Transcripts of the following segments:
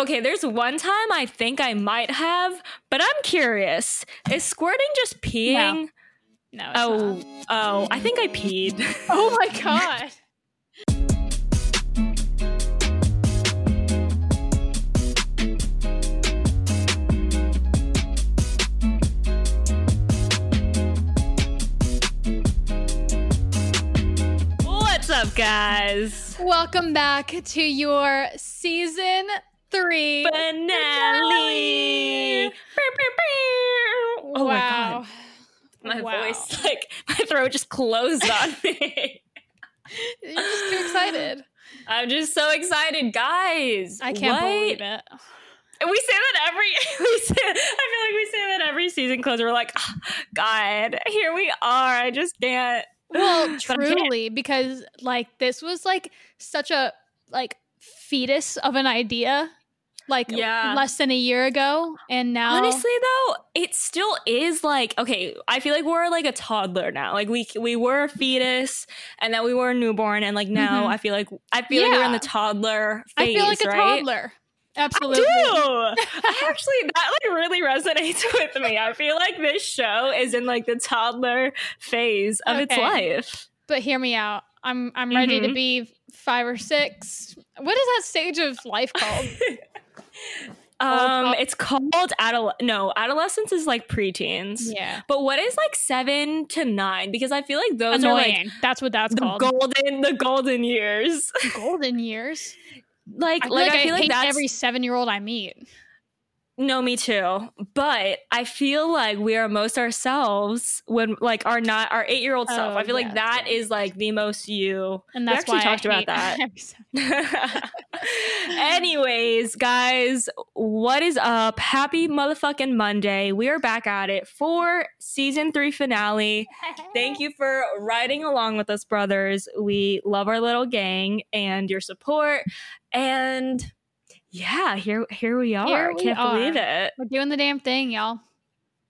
Okay, there's one time I think I might have, but I'm curious. Is squirting just peeing? No. It's Oh, not. oh, I think I peed. Oh my god. What's up, guys? Welcome back to your season three Finale. Oh my god. My Wow. voice, like my throat just closed on me. You're just too excited. I'm just so excited, guys. I can't What? believe it. And we say that every we say I feel like we say that every season close. We're like, "Ah, God, here we are. I just can't. Well, I can't- truly, because like this was like such a like fetus of an idea, like Yeah. less than a year ago, and now Honestly, though, it still is like okay. I feel like we're like a toddler now. Like we we were a fetus, and then we were a newborn, and like now Mhm. I feel like I feel like we're in the toddler phase I feel like a right? toddler. I Absolutely. do. I actually that like really resonates with me. I feel like this show is in like the toddler phase of its life. But hear me out. I'm I'm ready to Mhm. be five or six. What is that stage of life called? Um, it's called adol. No, adolescence is like preteens. yeah. But what is like seven to nine? Because I feel like those are like That's what that's the called. golden, the golden years. Golden years. like, I like, like, I feel like that's every seven year old I meet. No, me too. But I feel like we are most ourselves when like our not our eight year old self. Oh, I feel like that is like the most you. And that's We actually talked about that. Anyways, guys, what is up? Happy motherfucking Monday. We are back at it for season three finale. Thank you for riding along with us, brothers. We love our little gang and your support. And yeah, here here we are. Here we Can't believe it. We're doing the damn thing, y'all.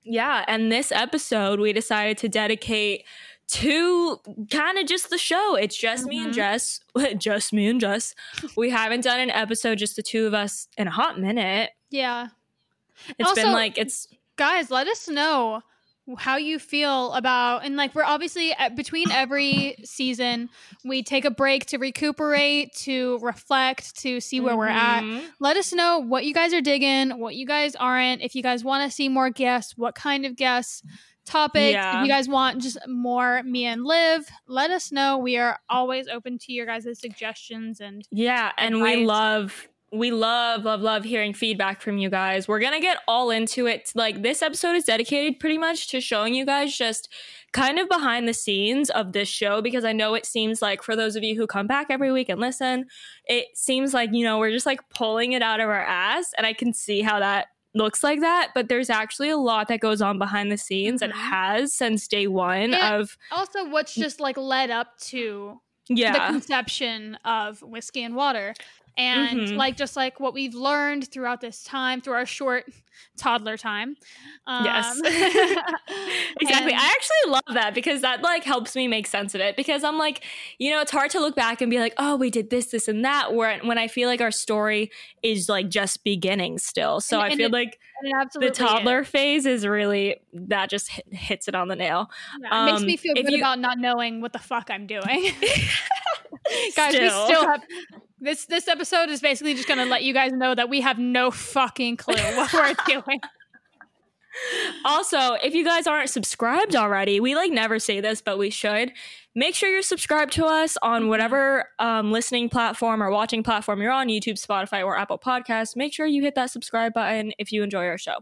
Yeah, and this episode we decided to dedicate to kind of just the show. It's just me and Mhm. Jess. Just me and Jess. We haven't done an episode just the two of us in a hot minute. Yeah. It's been Also- like it's Guys, let us know how you feel about and like we're obviously at, between every season we take a break to recuperate to reflect to see where we're at. Mhm. let us know what you guys are digging what you guys aren't. If you guys want to see more guests what kind of guests topics. Yeah. if you guys want just more me and liv let us know. We are always open to your guys' suggestions and Yeah, and we love we love love love hearing feedback from you guys. We're going to get all into it. Like this episode is dedicated pretty much to showing you guys just kind of behind the scenes of this show because I know it seems like for those of you who come back every week and listen, it seems like, you know, we're just like pulling it out of our ass and I can see how that looks like that, but there's actually a lot that goes on behind the scenes and Mhm. has since day 1 Yeah. of also what's just like led up to yeah. the conception of whiskey and water and Mhm. like just like what we've learned throughout this time through our short toddler time um, Yes. exactly. and- I actually love that because that like helps me make sense of it because I'm like, you know, it's hard to look back and be like, oh, we did this, this, and that. Where when I feel like our story is like just beginning still. So And- I and feel it- like the toddler is. phase is really that just hit, hits it on the nail. Yeah, it makes um, me feel good you- about not knowing what the fuck i'm doing guys we Still. still have this this episode is basically just gonna let you guys know that we have no fucking clue what we're doing Also, if you guys aren't subscribed already, we like never say this, but we should. Make sure you're subscribed to us on whatever um, listening platform or watching platform you're on, YouTube, Spotify, or Apple Podcasts. Make sure you hit that subscribe button if you enjoy our show.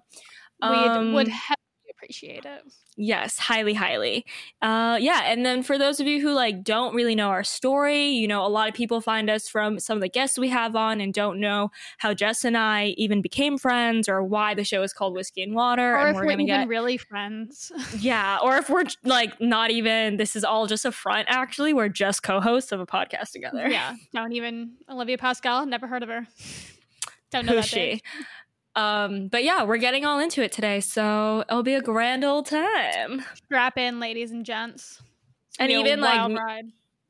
we Um, would heavily appreciate it Yes, highly, highly. Uh, yeah, and then for those of you who like don't really know our story, you know, a lot of people find us from some of the guests we have on and don't know how Jess and I even became friends or why the show is called Whiskey and Water. or and if we're we're, gonna get really friends yeah, or if we're like not even, this is all just a front. Actually, we're just co-hosts of a podcast together. yeah don't even olivia pascal never heard of her don't know who's that she? Um, but yeah, we're getting all into it today, so it'll be a grand old time. strap in ladies and gents It's And even, like, ride.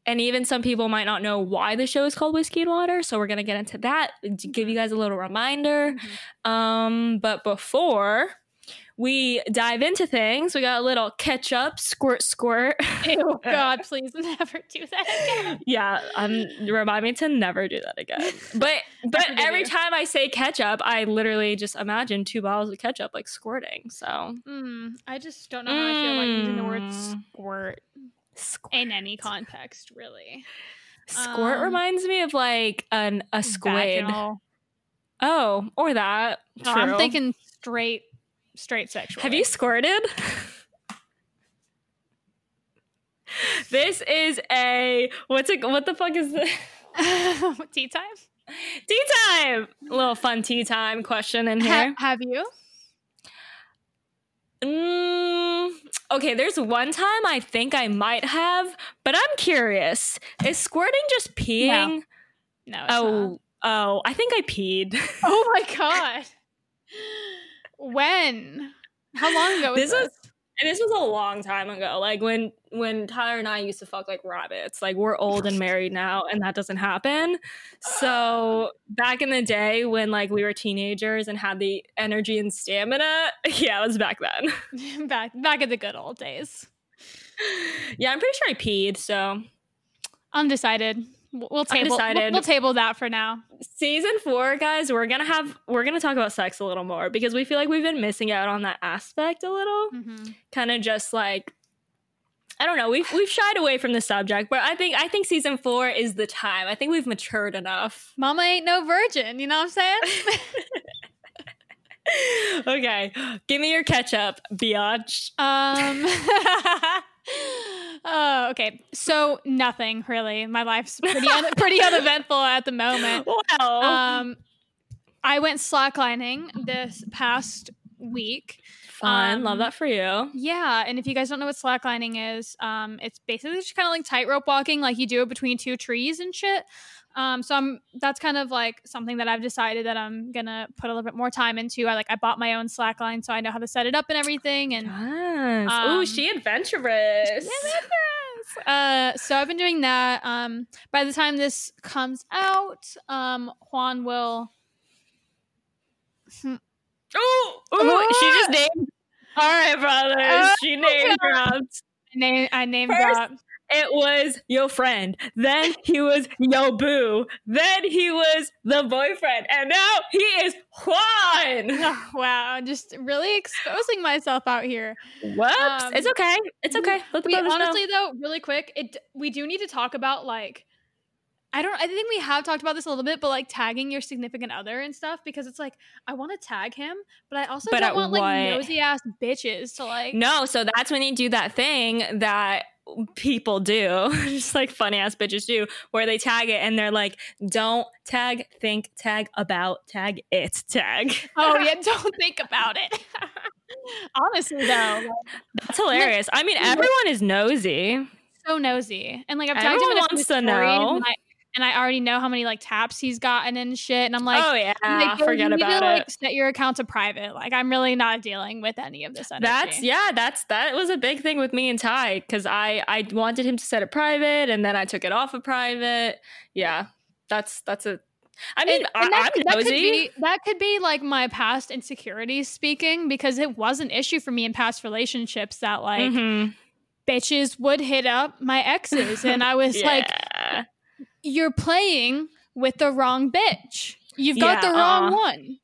and even some people might not know why the show is called Whiskey and Water. So we're gonna get into that give you guys a little reminder. Mhm. Um, but before we dive into things, we got a little catch up, squirt, squirt. Ew, God, please never do that again. yeah, um, remind me to never do that again. But but every you. time I say ketchup, I literally just imagine two bottles of ketchup like squirting. So Mm, I just don't know how I feel about using the word Mm. squirt squirt, in any context, really. squirt Um, reminds me of like an a squid. Vaginal. Oh, or that. No, I'm thinking straight, straight sexual. Have you squirted? this is a what's it? What the fuck is this? tea time? Tea time. A little fun tea time question in Ha- here. have you? Mm, okay, there's one time I think I might have, but I'm curious. Is squirting just peeing? No. It's oh, not. oh, I think I peed. Oh my god. When? How long ago was This this? was- And this was a long time ago. Like when when Tyler and I used to fuck like rabbits. Like we're old and married now and that doesn't happen. So back in the day when like we were teenagers and had the energy and stamina, yeah, it was back then. back back in the good old days. yeah, I'm pretty sure I peed, so Undecided. We'll table we'll, we'll table that for now. season four, guys, we're gonna have we're gonna talk about sex a little more because we feel like we've been missing out on that aspect a little. Mhm. Kind of just like I don't know, we've we've shied away from the subject, but I think I think season four is the time. I think we've matured enough. Mama ain't no virgin, you know what I'm saying? okay, give me your ketchup, biatch. Um. oh, okay. So nothing really. My life's pretty un- pretty uneventful at the moment. Wow. Um, I went slacklining this past week. Fun. um, Love that for you. Yeah, and if you guys don't know what slacklining is, um, it's basically just kind of like tightrope walking, like you do it between two trees and shit. Um, so I'm that's kind of like something that I've decided that I'm gonna put a little bit more time into. I like I bought my own slackline, so I know how to set it up and everything. And Yes. Um, Ooh, she adventurous. uh, so I've been doing that. Um, by the time this comes out, um, Juan will. Ooh, ooh, she just named. All right, brothers. Oh, she named dropped. Name I named First- drop. It was your friend. Then he was yo boo. Then he was the boyfriend. And now he is Juan. Oh, wow, just really exposing myself out here. Whoops. Um, it's okay. It's okay. We, honestly, know. though, really quick, it we do need to talk about like. I don't. I think we have talked about this a little bit, but like tagging your significant other and stuff because it's like I want to tag him, but I also But don't want like nosy ass bitches to like. No, so that's when you do that thing that people do, just like funny ass bitches do, where they tag it and they're like, don't tag, think, tag, about, tag, it, tag. Oh yeah, don't think about it. Honestly, though, That's hilarious. I mean, everyone is nosy. so nosy, and like I've tagged him Everyone a wants to know. I, and I already know how many like taps he's gotten and shit, and I'm like. oh, yeah. Like, forget about to, it. Like, set your account to private. Like, I'm really not dealing with any of this energy. That's yeah, that's that was a big thing with me and Ty because I I wanted him to set it private and then I took it off of private. Yeah, that's that's a. I mean, And- I, and that, I'm could- that could be that could be like my past insecurities speaking because it was an issue for me in past relationships that like Mhm. bitches would hit up my exes and I was like Yeah. You're playing with the wrong bitch. You've got Yeah, the wrong uh, one.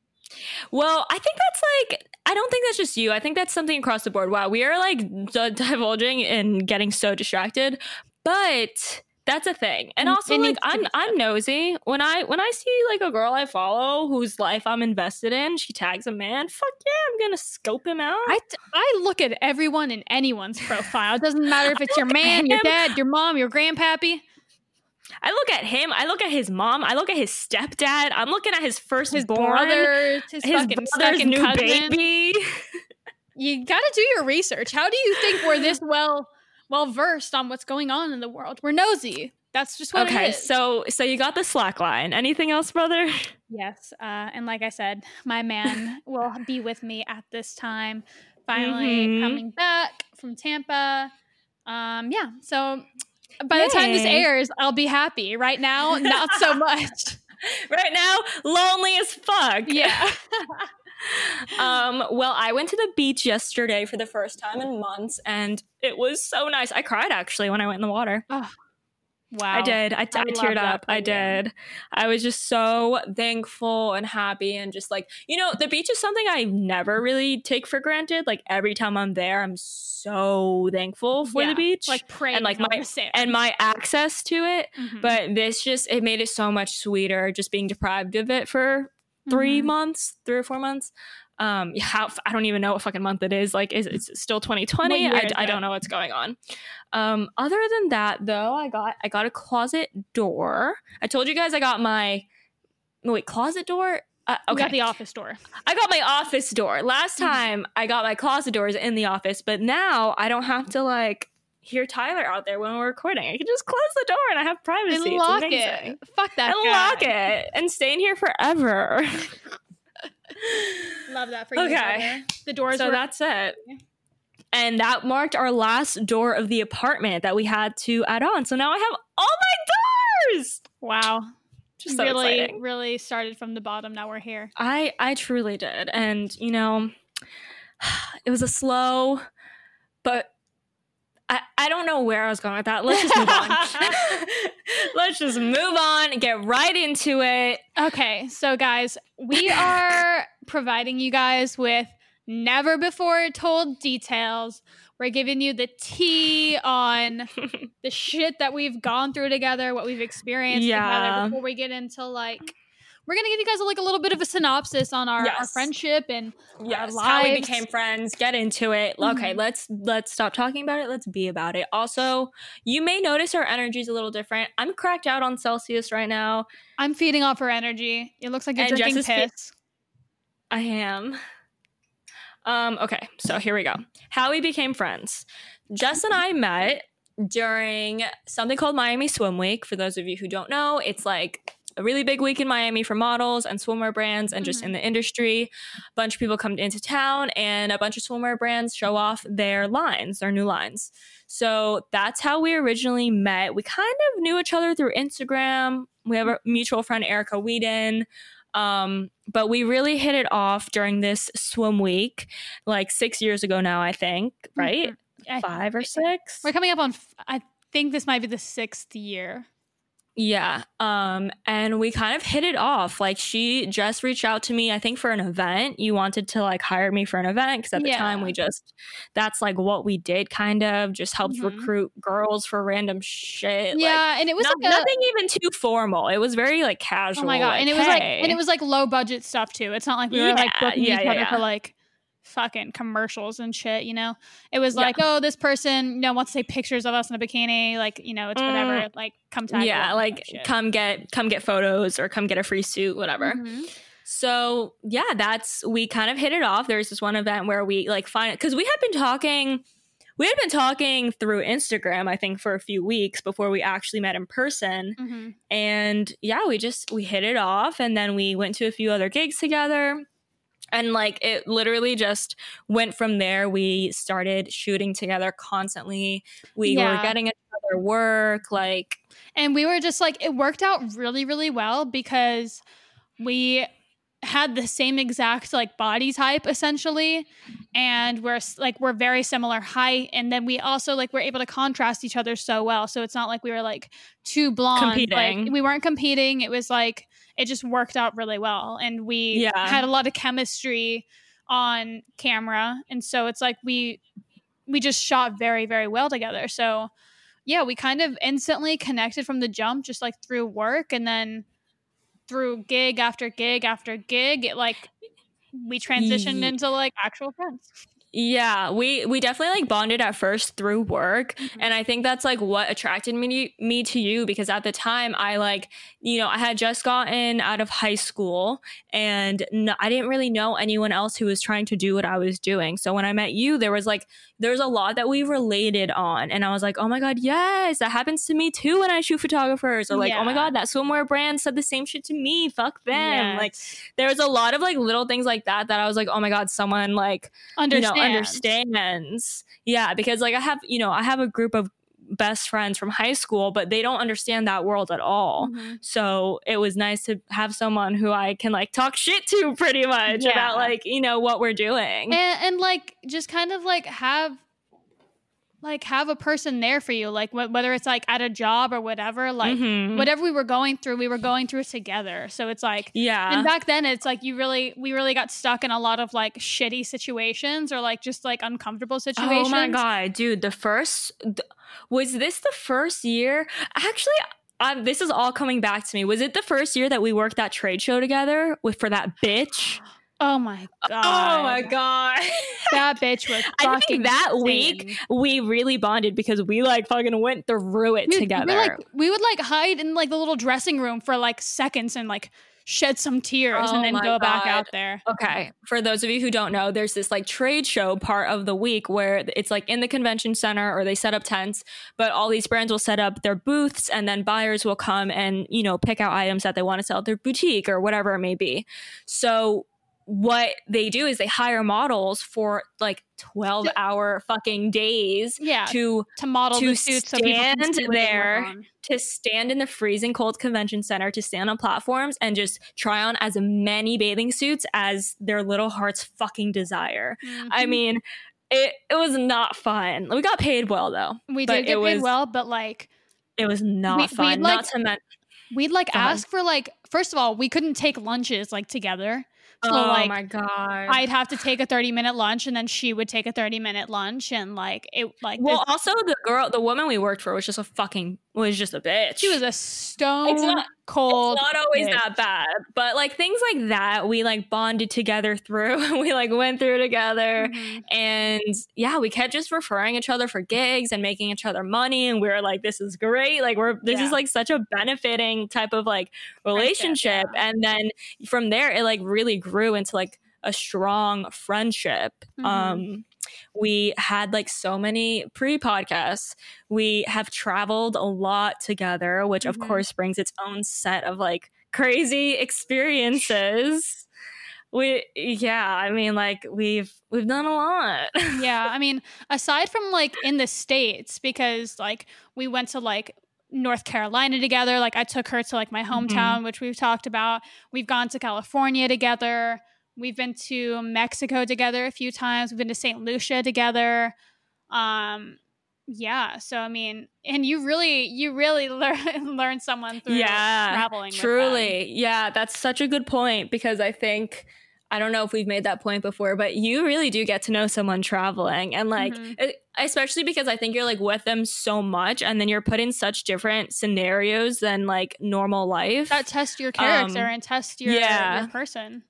Well, I think that's like I don't think that's just you. I think that's something across the board. Wow, we are like d- divulging and getting so distracted, but that's a thing. And also, it like I'm I'm nosy when I when I see like a girl I follow whose life I'm invested in. She tags a man. Fuck yeah, I'm gonna scope him out. I, t- I look at everyone in anyone's profile. It doesn't matter if it's your man, your dad, your mom, your grandpappy, I look at him. I look at his mom. I look at his stepdad. I'm looking at his first his brother, his, his brother's new cousin. baby. You got to do your research. How do you think we're this well well versed on what's going on in the world? We're nosy. That's just what it okay, so so you got the slack line. Anything else, brother? yes, uh, and like I said, my man will be with me at this time. Finally Mhm. coming back from Tampa. Um, yeah. So by the time this airs, I'll be happy. Right now, not so much. right now, lonely as fuck. yeah. um, well, I went to the beach yesterday for the first time in months, and it was so nice. I cried actually when I went in the water. Wow. I did. I, teared up. I did. I was just so thankful and happy, and just like you know, the beach is something I never really take for granted. Like every time I'm there, I'm so thankful for Yeah, the beach Like praying and like my and my access to it. Mhm. But this just it made it so much sweeter just being deprived of it for 3 Mhm. months, three or four months. Um, how I don't even know what fucking month it is. Like, is it's still 2020? I, I don't know what's going on. Um, other than that, though, I got I got a closet door. I told you guys I got my wait closet door. Uh, You okay, got the office door. I got my office door. Last Mhm. time I got my closet doors in the office, but now I don't have to like hear Tyler out there when we're recording. I can just close the door and I have privacy. And lock it. Fuck that. And guy. lock it and stay in here forever. Love that for you. Okay. brother. The doors so were that's it. And that marked our last door of the apartment that we had to add on. So now I have all my doors. wow. Just so really, exciting. really started from the bottom. Now we're here. I I truly did. And you know, it was a slow but I, I don't know where I was going with that. Let's just move on. Let's just move on and get right into it. Okay, so guys, we are providing you guys with never before told details. We're giving you the tea on the shit that we've gone through together, what we've experienced Yeah. together before we get into like we're gonna give you guys like a little bit of a synopsis on our, our friendship and yes, our how we became friends. Get into it. Okay, Mhm. let's let's stop talking about it. Let's be about it. Also, you may notice our energy is a little different. I'm cracked out on Celsius right now. I'm feeding off her energy. It looks like you're And drinking Jess is fe- piss. I am. Um, okay, so here we go. How we became friends. Jess and I met during something called Miami Swim Week. For those of you who don't know, it's like a really big week in Miami for models and swimwear brands and just Mhm. in the industry. A bunch of people come into town and a bunch of swimwear brands show off their lines, their new lines. So that's how we originally met. We kind of knew each other through Instagram. We have a mutual friend, Erica Whedon. Um, but we really hit it off during this swim week, like six years ago now, I think, right? Mhm. I- Five or six? We're coming up on. f- I think this might be the sixth year. Yeah. Um, and we kind of hit it off. Like she just reached out to me, I think for an event. You wanted to like hire me for an event because at the Yeah. time we just that's like what we did kind of just helped Mhm. recruit girls for random shit. like, yeah, and it was not- like a, nothing even too formal. It was very like casual. Oh my god! and it was like, and it was like low budget stuff too. It's not like we were like Yeah, booking yeah, each yeah, other for like fucking commercials and shit. You know, it was Yeah. like, oh, this person, you know, wants to take pictures of us in a bikini. Like, you know, it's whatever. Like, come tag. yeah, like come get come get photos or come get a free suit, whatever. Mhm. So yeah, that's we kind of hit it off. There's this one event where we like find because we had been talking, we had been talking through Instagram, I think, for a few weeks before we actually met in person. Mhm. And yeah, we just we hit it off, and then we went to a few other gigs together. And like it literally just went from there. We started shooting together constantly. We were getting each other work. Like And we were just like, it worked out really, really well because we had the same exact like body type essentially and we're like we're very similar height and then we also like were able to contrast each other so well so it's not like we were like too blonde Competing. like we weren't competing it was like it just worked out really well. And we Yeah. had a lot of chemistry on camera. And so it's like we we just shot very very well together. So yeah we kind of instantly connected from the jump just like through work and then through gig after gig after gig it like we transitioned into like actual friends Yeah, we we definitely like bonded at first through work, Mhm. and I think that's like what attracted me to, me to you because at the time I like you know I had just gotten out of high school and no, I didn't really know anyone else who was trying to do what I was doing. So when I met you, there was like there's a lot that we related on, and I was like, oh my god, yes, that happens to me too when I shoot photographers, or like, oh my god, that swimwear brand said the same shit to me. Fuck them. Like Yes. there was a lot of like little things like that that I was like, oh my god, someone like understand you know understands yeah because like i have you know i have a group of best friends from high school, but they don't understand that world at all. Mhm. So it was nice to have someone who I can like talk shit to pretty much Yeah. about like, you know, what we're doing. and, and like just kind of like have like have a person there for you like wh- whether it's like at a job or whatever like Mhm. whatever we were going through we were going through it together so it's like yeah. and back then it's like you really we really got stuck in a lot of like shitty situations or like just like uncomfortable situations Oh my god, dude! The first th- was this the first year? Actually, um, this is all coming back to me. Was it the first year that we worked that trade show together with for that bitch? Oh, oh my god Oh my god! that bitch was I fucking think that insane. week we really bonded because we like fucking went through it Dude, together. We, like, we would like hide in like the little dressing room for like seconds and like shed some tears Oh and then go back out there Okay. For those of you who don't know, there's this like trade show part of the week where it's like in the convention center or they set up tents, but all these brands will set up their booths and then buyers will come and, you know, pick out items that they want to sell at their boutique or whatever it may be. So what they do is they hire models for like 12 hour fucking days yeah to to model to the suits so stand see what they work there to stand in the freezing cold convention center to stand on platforms and just try on as many bathing suits as their little hearts fucking desire. I Mhm. mean, it it was not fun. We got paid well though. we did get paid was- well, but like It was not We- fun. we'd not like- to mention we'd like ask for like first of all, we couldn't take lunches like together. So oh like my god. I'd have to take a 30 minute lunch and then she would take a 30 minute lunch and like it like well, also the girl, the woman we worked for was just a fucking was just a bitch. she was a stone it's not- cold it's not always bitch. that bad but like things like that we like bonded together through we like went through together Mhm. and yeah we kept just referring each other for gigs and making each other money and we were like this is great like we're this Yeah. is like such a benefiting type of like relationship yeah. and then from there it like really grew into like a strong friendship Mhm. um we had like so many pre-podcasts we have traveled a lot together which of Mhm. course brings its own set of like crazy experiences we yeah i mean like we've we've done a lot yeah, I mean, aside from like in the states, because like we went to like North Carolina together. Like I took her to like my Mm-hmm. hometown, which we've talked about. We've gone to California together. We've been to Mexico together a few times. We've been to St. Lucia together. Um, yeah. So I mean, and you really, you really learn learn someone through yeah traveling. truly yeah that's such a good point because i think i don't know if we've made that point before but you really do get to know someone traveling and like Mhm. e- especially because i think you're like with them so much and then you're put in such different scenarios than like normal life that test your character Um, and test your, yeah. your person.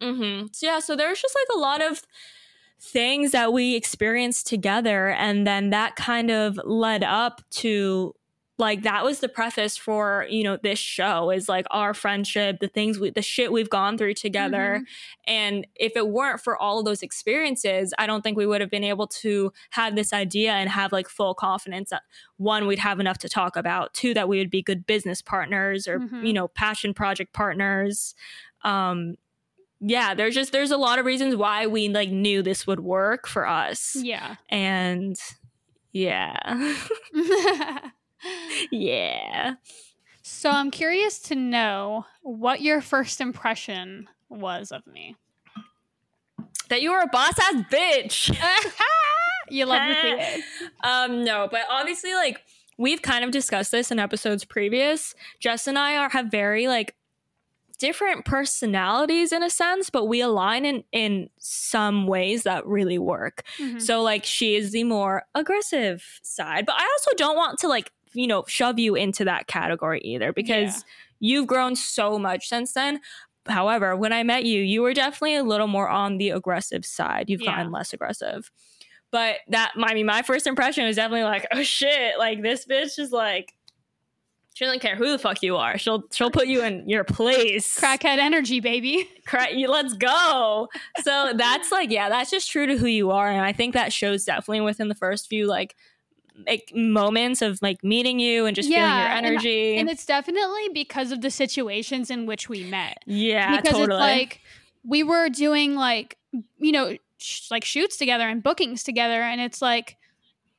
Mm-hmm. So yeah, so there's just like a lot of things that we experienced together, and then that kind of led up to like that was the preface for you know this show is like our friendship, the things we, the shit we've gone through together, and if it weren't for all of those experiences, I don't think we would have been able to have this idea and have like full confidence that one we'd have enough to talk about, two that we would be good business partners or Mhm. you know passion project partners. Um, yeah, there's just there's a lot of reasons why we like knew this would work for us, Yeah. and yeah, yeah. so I'm curious to know what your first impression was of me. That you were a boss ass bitch. you love to see it. um, no, but obviously, like we've kind of discussed this in episodes previous. Jess and I are have very like different personalities in a sense, but we align in in some ways that really work. Mhm. So like she is the more aggressive side, but I also don't want to like you know shove you into that category either because Yeah. you've grown so much since then. However, when I met you, you were definitely a little more on the aggressive side. You've Yeah. gotten less aggressive. But that, I mean, my first impression was definitely like, oh shit, like this bitch is like, she doesn't care who the fuck you are. She'll she'll put you in your place. Crackhead energy, baby. Cra- you, let's go. So that's like, yeah, that's just true to who you are, and I think that shows definitely within the first few like like moments of like meeting you and just Yeah, feeling your and- energy. And it's definitely because of the situations in which we met. yeah, because totally. it's like we were doing like you know sh- like shoots together and bookings together and it's like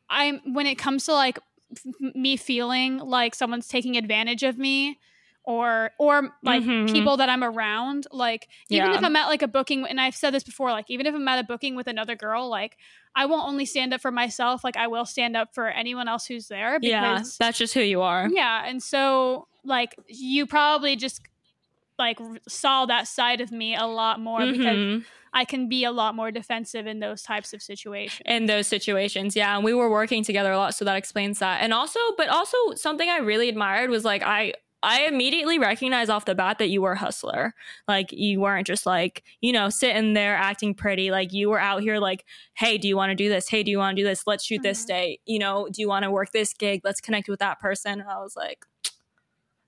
i'm when it comes to like f- me feeling like someone's taking advantage of me or or like Mhm. people that I'm around like even Yeah. if I'm at like a booking and I've said this before like even if I'm at a booking with another girl like I won't only stand up for myself like I will stand up for anyone else who's there yeah, that's just who you are. yeah and so like you probably just like saw that side of me a lot more because Mhm. I can be a lot more defensive in those types of situations. in those situations yeah and we were working together a lot so that explains that. And also but also something i really admired was like i i immediately recognized off the bat that you were a hustler. Like you weren't just like you know sitting there acting pretty. Like you were out here like hey do you want to do this? Hey do you want to do this? Let's shoot this Mhm. day. You know do you want to work this gig? Let's connect with that person. And i was like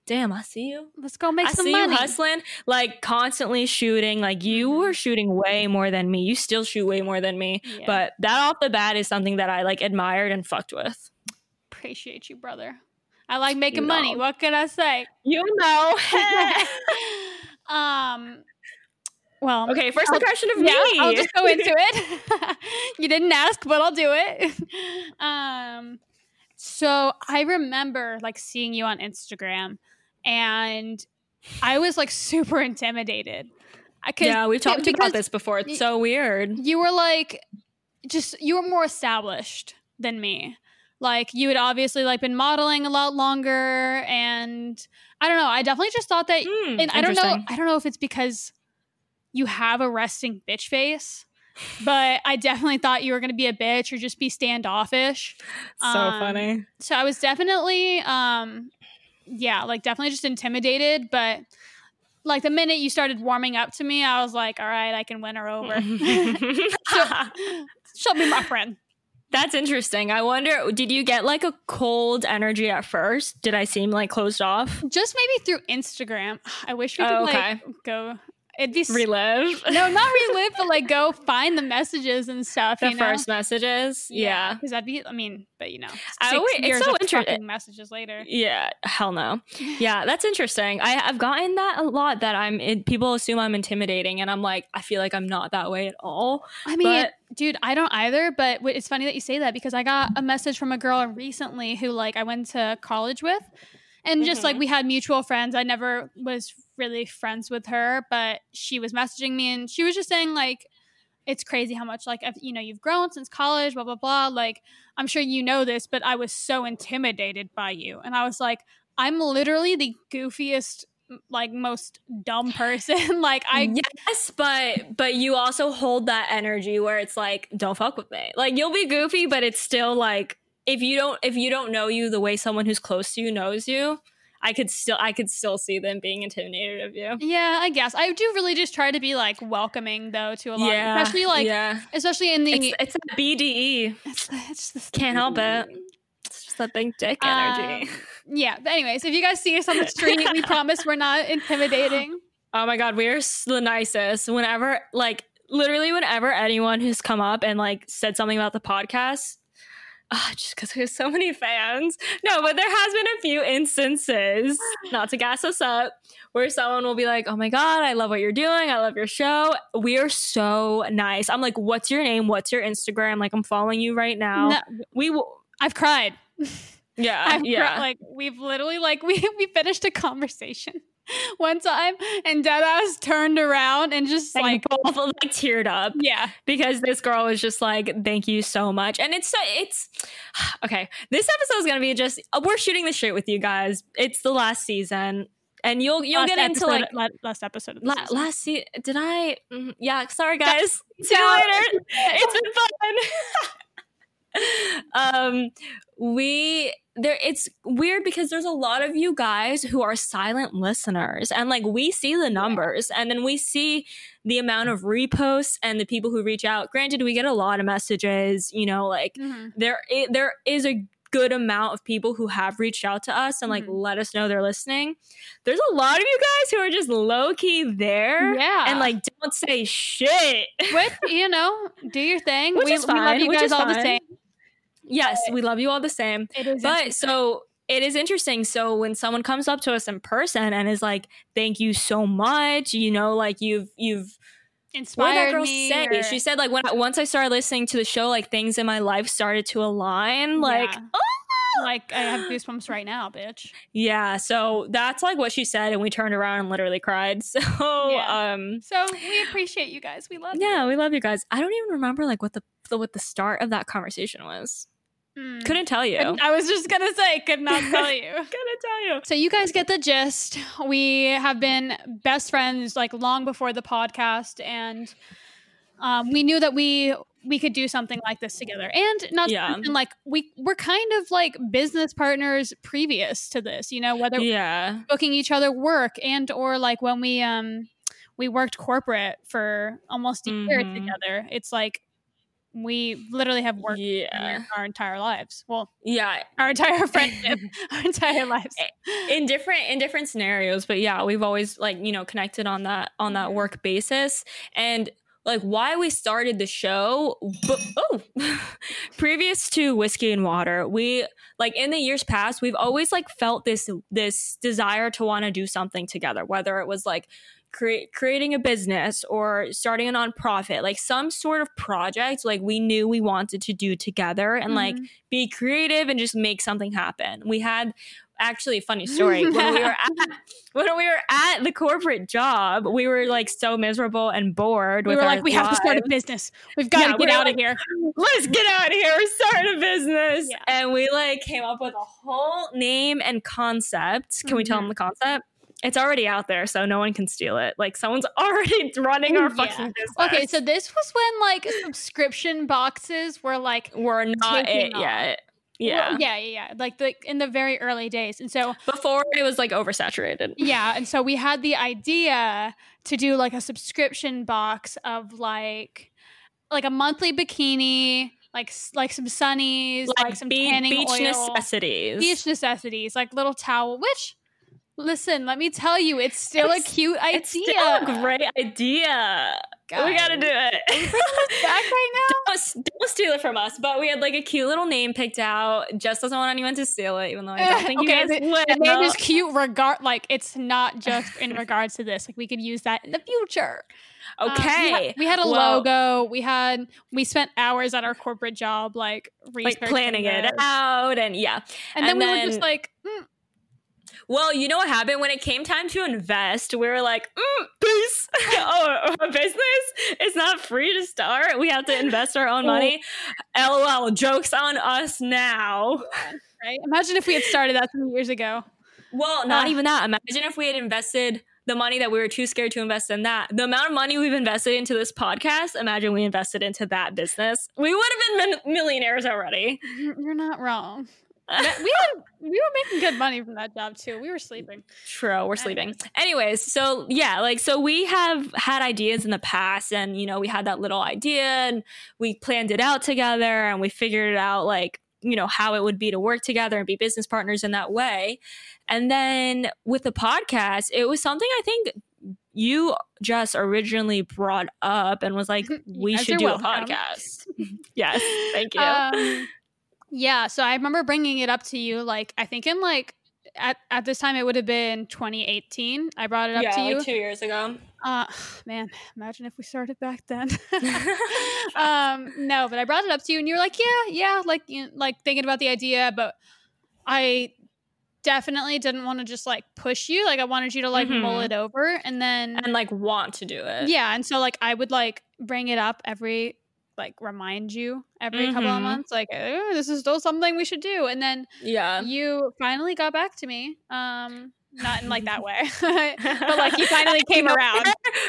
damn i see you Let's go make I some see money. you hustling, like constantly shooting. Like you Mhm. were shooting way more than me. You still shoot way more than me. Yeah. But that off the bat is something that I like admired and fucked with. appreciate you, brother. I like making You money. What can I say? You know. um. Well, okay, 1st I'll- impression of yeah, me. I'll just go into it. you didn't ask, but I'll do it. um, so I remember like seeing you on Instagram, and I was like super intimidated. I could, yeah, we've talked about this before. It's y- so weird. You were like, just you were more established than me. Like you had obviously like been modeling a lot longer, and I don't know. I definitely just thought that Hmm, and I don't know. I don't know if it's because you have a resting bitch face, but I definitely thought you were going to be a bitch or just be standoffish. So um, funny. So I was definitely, um, yeah, like definitely just intimidated. But like the minute you started warming up to me, I was like, all right, I can win her over. She'll be my friend. That's interesting. I wonder, did you get like a cold energy at first? Did I seem like closed off? Just maybe through Instagram. I wish we could Oh, like go. It'd be Relive no, not relive, but like go find the messages and stuff. the you know? first messages. Yeah. because that'd be. I mean, but you know, I always- it's years so of inter- fucking messages later. Yeah, hell no. Yeah, that's interesting. I, I've gotten that a lot that I'm. It, people assume I'm intimidating, and I'm like, I feel like I'm not that way at all. I mean, But- dude, I don't either. But it's funny that you say that because I got a message from a girl recently who like I went to college with, and just like Mhm. we had mutual friends. I never was really friends with her, but she was messaging me and she was just saying like. It's crazy how much like you know you've grown since college, blah blah blah. Like I'm sure you know this, but I was so intimidated by you, and I was like, I'm literally the goofiest, like most dumb person. like I yes, but but you also hold that energy where it's like, don't fuck with me. Like you'll be goofy, but it's still like if you don't if you don't know you the way someone who's close to you knows you, I could still I could still see them being intimidated of you. Yeah, I guess I do really just try to be like welcoming though to a lot, yeah, especially like yeah, especially in the it's it's a BDE. it's, it's the- Can't help it. It's just that big dick energy. Um, yeah, but anyways, if you guys see us on the street, we promise we're not intimidating. Oh my god, we are the nicest. Whenever, like, literally, whenever anyone who's come up and like said something about the podcast, ah, just because there's so many fans. No, but there has been a few instances, not to gas us up, where someone will be like, "Oh my god, I love what you're doing. I love your show. We are so nice." I'm like, "What's your name? What's your Instagram? Like, I'm following you right now." No, We will. I've cried. Yeah, I've yeah. like we've literally like we we finished a conversation one time and Deadass turned around and just like, like both like teared up. yeah because this girl was just like, "Thank you so much," and it's so it's okay. This episode is gonna be just uh, we're shooting the shit with you guys. It's the last season, and you'll you'll last get into like. last episode La- season. last se- did I? mm, Yeah, sorry guys. See you later. It's been fun. um, we there. It's weird because there's a lot of you guys who are silent listeners, and like we see the numbers, and then we see the amount of reposts and the people who reach out. Granted, we get a lot of messages. You know, like Mhm. there i- there is a good amount of people who have reached out to us and like Mhm. let us know they're listening. There's a lot of you guys who are just low key there yeah and like don't say shit. Which you know, do your thing. Which we, is we love you which guys is all the same. Yes, we love you all the same. It is, But so it is interesting. So when someone comes up to us in person and is like, "Thank you so much," you know, like you've you've what did inspired that girl me. say? or- She said like when I, once I started listening to the show, like things in my life started to align. Like Yeah. oh, like I have goosebumps right now, bitch. Yeah, so that's like what she said, and we turned around and literally cried. So, Yeah. um, So we appreciate you guys. We love you. yeah, we love you guys. I don't even remember like what the, the what the start of that conversation was. Mm. Couldn't tell you. Couldn't- I was just gonna say, could not tell you. Couldn't tell you. So you guys get the gist. We have been best friends like long before the podcast, and um, we knew that we we could do something like this together. And not Yeah. mention, like we we're kind of like business partners previous to this. You know, whether Yeah, booking each other work and or like when we um we worked corporate for almost a year Mhm. together. It's like we literally have worked yeah, our entire lives. Well, yeah. our entire friendship, our entire lives. in different in different scenarios but yeah we've always like you know connected on that on that mm-hmm. work basis and like why we started the show but oh previous to whiskey and water we like in the years past we've always like felt this this desire to want to do something together whether it was like create, creating a business or starting a nonprofit like some sort of project like we knew we wanted to do together and like Mhm. be creative and just make something happen. We had actually a funny story when we were at when we were at the corporate job, we were like so miserable and bored we were like, we have to start a business. We've got Yeah, to get out like- of here. Let's get out of here. We're starting a business. Yeah. And we like came up with a whole name and concept. Can we tell Mhm. them the concept? It's already out there, so no one can steal it. Like someone's already running our Yeah. fucking business. Okay, so this was when like subscription boxes were like we're not it off. yet. well, Yeah. yeah, yeah, yeah, like the in the very early days. And so Before it was like oversaturated. yeah, and so we had the idea to do like a subscription box of like like a monthly bikini, like like some sunnies, like, some be- tanning beach oil, necessities. beach necessities, like little towel. Which, listen, let me tell you, it's still It's- a cute idea. It's still a great idea. We gotta do it. back right now. don't, don't steal it from us. But we had like a cute little name picked out. Just doesn't want anyone to steal it, even though I don't think Okay, you guys the- will. The name is cute. Regard like it's not just in regards to this. Like we could use that in the future. Um, we okay. we, had a Well- logo. We had we spent hours at our corporate job, like like researching planning it out and yeah. and then and we were just like, mm, Well, you know what happened when it came time to invest? We were like, mm, peace. oh, a business? It's not free to start. We have to invest our own money. LOL. Jokes on us now. right? Imagine if we had started that some years ago. Well, not Ah. even that. Imagine if we had invested the money that we were too scared to invest in that. The amount of money we've invested into this podcast, imagine we invested into that business. We would have been min- millionaires already. You're not wrong. We had we were making good money from that job too. We were sleeping. True, we're sleeping. Anyways, so yeah, like so we have had ideas in the past and you know, we had that little idea and we planned it out together and we figured it out like, you know, how it would be to work together and be business partners in that way. And then with the podcast, it was something I think you just originally brought up and was like, we should do a podcast. yes, thank you. Um, yeah, so I remember bringing it up to you, like I think in like at, at this time it would have been 2018. I brought it up yeah, to you. like two years ago. Uh, man, imagine if we started back then. um, no, but I brought it up to you, and you were like, "Yeah, yeah," like you know, like thinking about the idea, but I definitely didn't want to just like push you. Like I wanted you to like mull Mhm. it over, and then and like want to do it. yeah, and so like I would like bring it up every like remind you every couple of Mhm. months, like "Oh, this is still something we should do, and then Yeah. you finally got back to me. Um, not in like that way, but like you finally came around.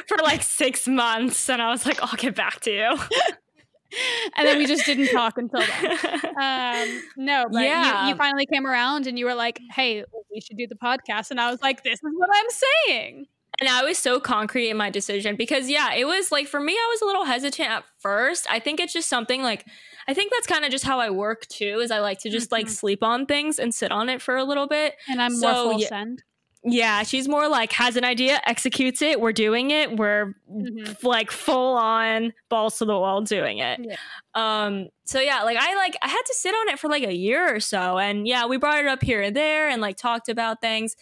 for like six months, and I was like, I'll get back to you. and then we just didn't talk until then. Um, no, but Yeah. you, you finally came around and you were like, "Hey, we should do the podcast," and I was like, "This is what I'm saying." And I was so concrete in my decision because, yeah, it was like for me, I was a little hesitant at first. I think it's just something like, I think that's kind of just how I work too. Is I like to just like Mhm. sleep on things and sit on it for a little bit. And I'm So, more full yeah. send. Yeah, she's more like has an idea, executes it. We're doing it. We're Mhm. like full on balls to the wall doing it. Yeah. Um so yeah, like I like I had to sit on it for like a year or so and yeah, we brought it up here and there and like talked about things.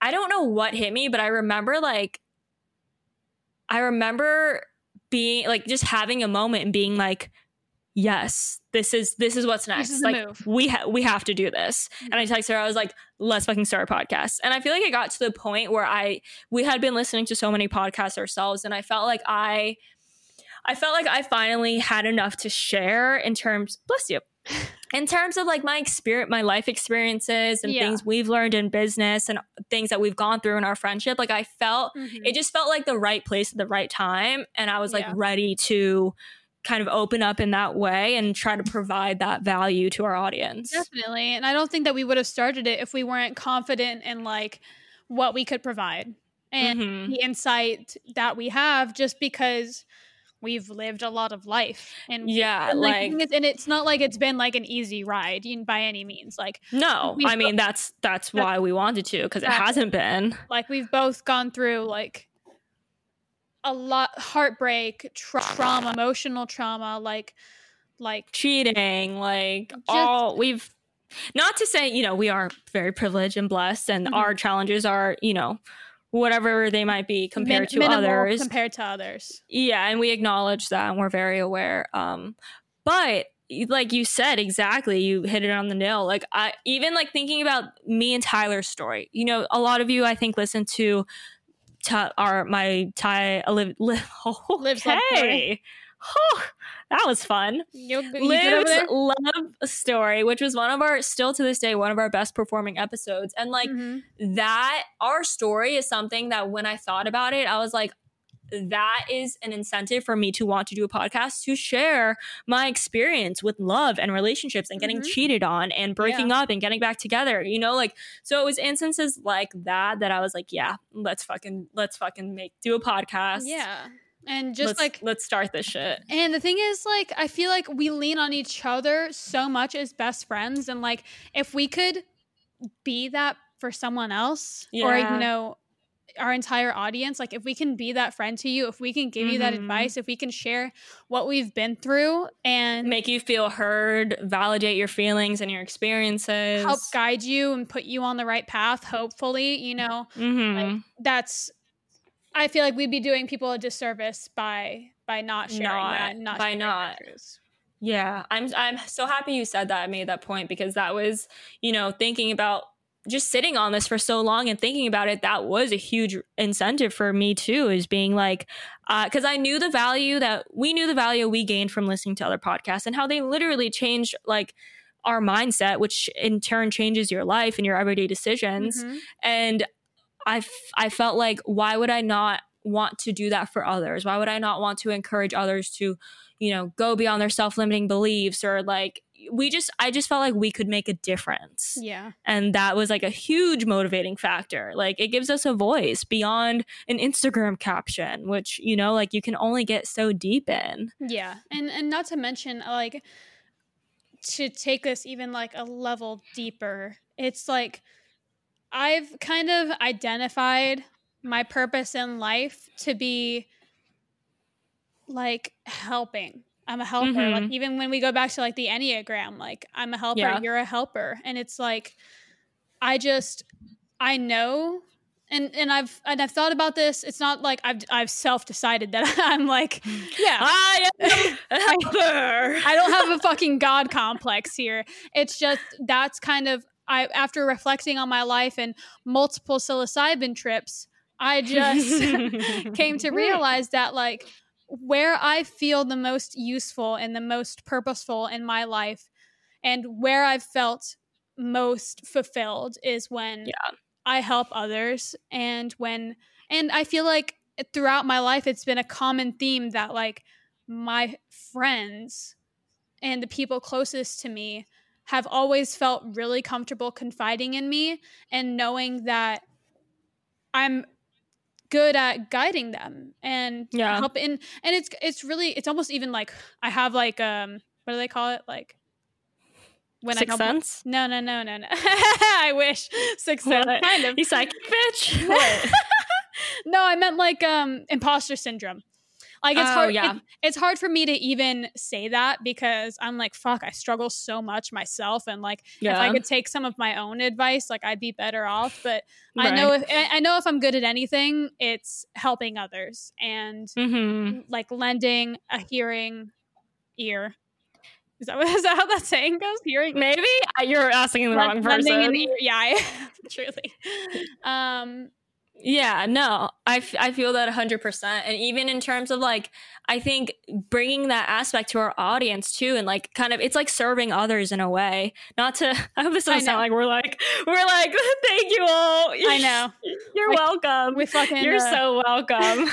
I don't know what hit me, but I remember like I remember being like just having a moment and being like yes, this is this is what's next. is like we ha- we have to do this. And I texted her. I was like, let's fucking start a podcast. And I feel like it got to the point where I we had been listening to so many podcasts ourselves, and I felt like I I felt like I finally had enough to share in terms. Bless you. In terms of like my experience, my life experiences and Yeah. things we've learned in business and things that we've gone through in our friendship, like I felt Mhm. it just felt like the right place at the right time and i was like Yeah. ready to kind of open up in that way and try to provide that value to our audience Definitely. And I don't think that we would have started it if we weren't confident in like what we could provide and Mhm. the insight that we have just because we've lived a lot of life. And yeah and, like, is- and it's not like it's been like an easy ride by any means. Like no i mean that's that's That's- why we wanted to because it hasn't been like we've both gone through like a lot heartbreak, tra- trauma, emotional trauma, like like cheating like Just- all we've not to say you know we are very privileged and blessed and Mhm. our challenges are you know whatever they might be compared min- to others compared to others. Yeah, and we acknowledge that and we're very aware. Um, but like you said, exactly, you hit it on the nail. Like I even like thinking about me and Tyler's story. You know, a lot of you I think listen to Ty, our my Ty live li- Lives love story. Oh, that was fun. You, you good over Liv's there? love story, which was one of our still to this day one of our best performing episodes, and like Mhm. that our story is something that when I thought about it, I was like, that is an incentive for me to want to do a podcast to share my experience with love and relationships and getting Mhm. cheated on and breaking up and getting back together. You know, like so it was instances like that that I was like, yeah, let's fucking let's fucking make do a podcast. Yeah. And just let's, like let's start this shit. And the thing is, like, I feel like we lean on each other so much as best friends. And, like, if we could be that for someone else or, you know, our entire audience, like, if we can be that friend to you, if we can give you that Mhm. advice, if we can share what we've been through and Make you feel heard, validate your feelings and your experiences. help guide you and put you on the right path, hopefully, you know, Mhm. that's. I feel like we'd be doing people a disservice by by not sharing Not- that, not by not. Yeah, I'm I'm so happy you said that. I made that point because that was, you know, thinking about just sitting on this for so long and thinking about it. That was a huge incentive for me too, is being like, because I knew the value that we knew the value we gained from listening to other podcasts and how they literally changed like our mindset, which in turn changes your life and your everyday decisions Mhm. and I, f- I felt like why would i not want to do that for others why would i not want to encourage others to you know go beyond their self-limiting beliefs or like we just i just felt like we could make a difference Yeah. and that was like a huge motivating factor like it gives us a voice beyond an instagram caption which you know like you can only get so deep in Yeah, and and not to mention like to take this even like a level deeper. It's like I've kind of identified my purpose in life to be like helping. I'm a helper. Like Mhm. even when we go back to like the Enneagram, like I'm a helper, Yeah. you're a helper. And it's like I just I know and and I've and I've thought about this. It's not like I've I've self decided that I'm like, yeah, i am a helper I don't have a fucking god complex here. It's just that's kind of I after reflecting on my life and multiple psilocybin trips, I just came to realize that like where I feel the most useful and the most purposeful in my life and where I've felt most fulfilled is when Yeah. I help others and when and I feel like throughout my life it's been a common theme that like my friends and the people closest to me have always felt really comfortable confiding in me and knowing that I'm good at guiding them and Yeah. help and and it's it's really it's almost even like I have like um what do they call it? Like when Sixth I help sense? No no no no no. I wish sixth sense. kind of. You psychic bitch? What? No I meant like um imposter syndrome like it's Oh, hard yeah. it- it's hard for me to even say that because I'm like fuck I struggle so much myself and like if I could take some of my own advice like I'd be better off but I know if I know if I'm good at anything it's helping others and Mhm. like lending a hearing ear Is that, is that how that saying goes? Hearing maybe you're asking the wrong person. in the, yeah, I, truly. Um, yeah, no, I, f- I feel that 100%. And even in terms of like, I think bringing that aspect to our audience too, and like kind of, it's like serving others in a way. Not to, I hope this doesn't sound like we're like, we're like, thank you all. I know. You're like, welcome. We fucking, You're uh, so welcome.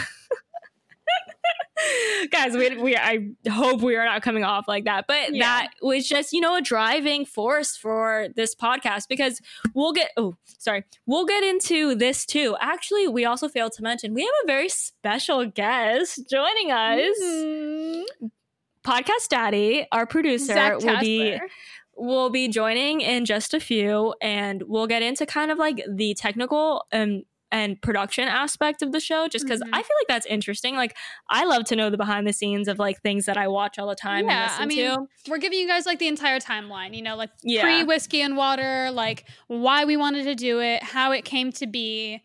guys we, we i hope we are not coming off like that but yeah. that was just you know a driving force for this podcast because we'll get oh sorry we'll get into this too actually we also failed to mention we have a very special guest joining us mm-hmm. podcast daddy our producer will be will be joining in just a few and we'll get into kind of like the technical um and production aspect of the show just because mm-hmm. I feel like that's interesting. Like I love to know the behind the scenes of like things that I watch all the time. Yeah, I mean, to. we're giving you guys like the entire timeline. You know, like yeah. pre whiskey and water, like why we wanted to do it, how it came to be.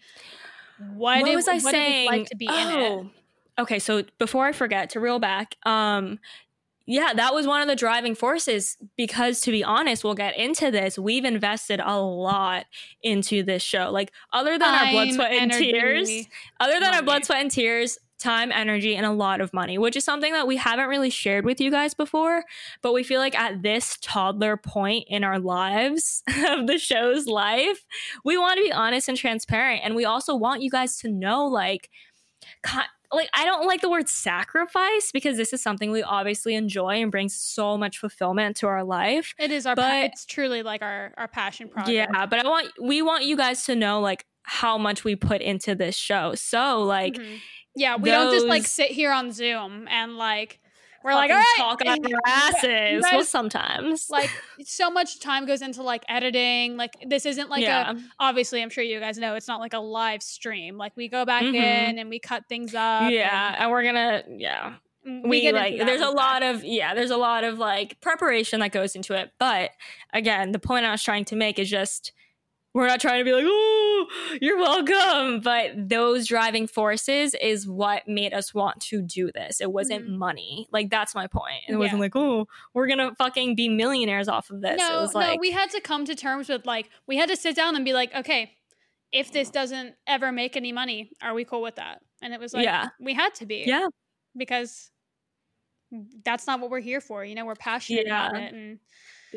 What, what it, was I what saying? like to be oh. in it. Oh, okay, so before I forget to reel back, um, yeah, that was one of the driving forces because to be honest, we'll get into this. We've invested a lot into this show. Like other than time, our blood, sweat, and energy, tears, other than money. our blood, sweat, and tears, time, energy, and a lot of money, which is something that we haven't really shared with you guys before. But we feel like at this toddler point in our lives of the show's life, we want to be honest and transparent. And we also want you guys to know, like, like I don't like the word sacrifice because this is something we obviously enjoy and brings so much fulfillment to our life. It is our but, pa- it's truly like our our passion project. Yeah, but I want we want you guys to know like how much we put into this show. So like mm-hmm. Yeah, we those, don't just like sit here on Zoom and like we're like, all right, talk on our asses. Guys, well, sometimes, like, so much time goes into like editing. Like, this isn't like yeah. a. Obviously, I'm sure you guys know it's not like a live stream. Like, we go back mm-hmm. in and we cut things up. Yeah, and, and we're gonna, yeah, we, we like. There's a lot of yeah. There's a lot of like preparation that goes into it. But again, the point I was trying to make is just we're not trying to be like, oh, you're welcome. But those driving forces is what made us want to do this. It wasn't mm-hmm. money. Like, that's my point. It yeah. wasn't like, oh, we're going to fucking be millionaires off of this. No, it was like, no, we had to come to terms with, like, we had to sit down and be like, okay, if this doesn't ever make any money, are we cool with that? And it was like, yeah, we had to be. Yeah. Because that's not what we're here for. You know, we're passionate yeah. about it. And,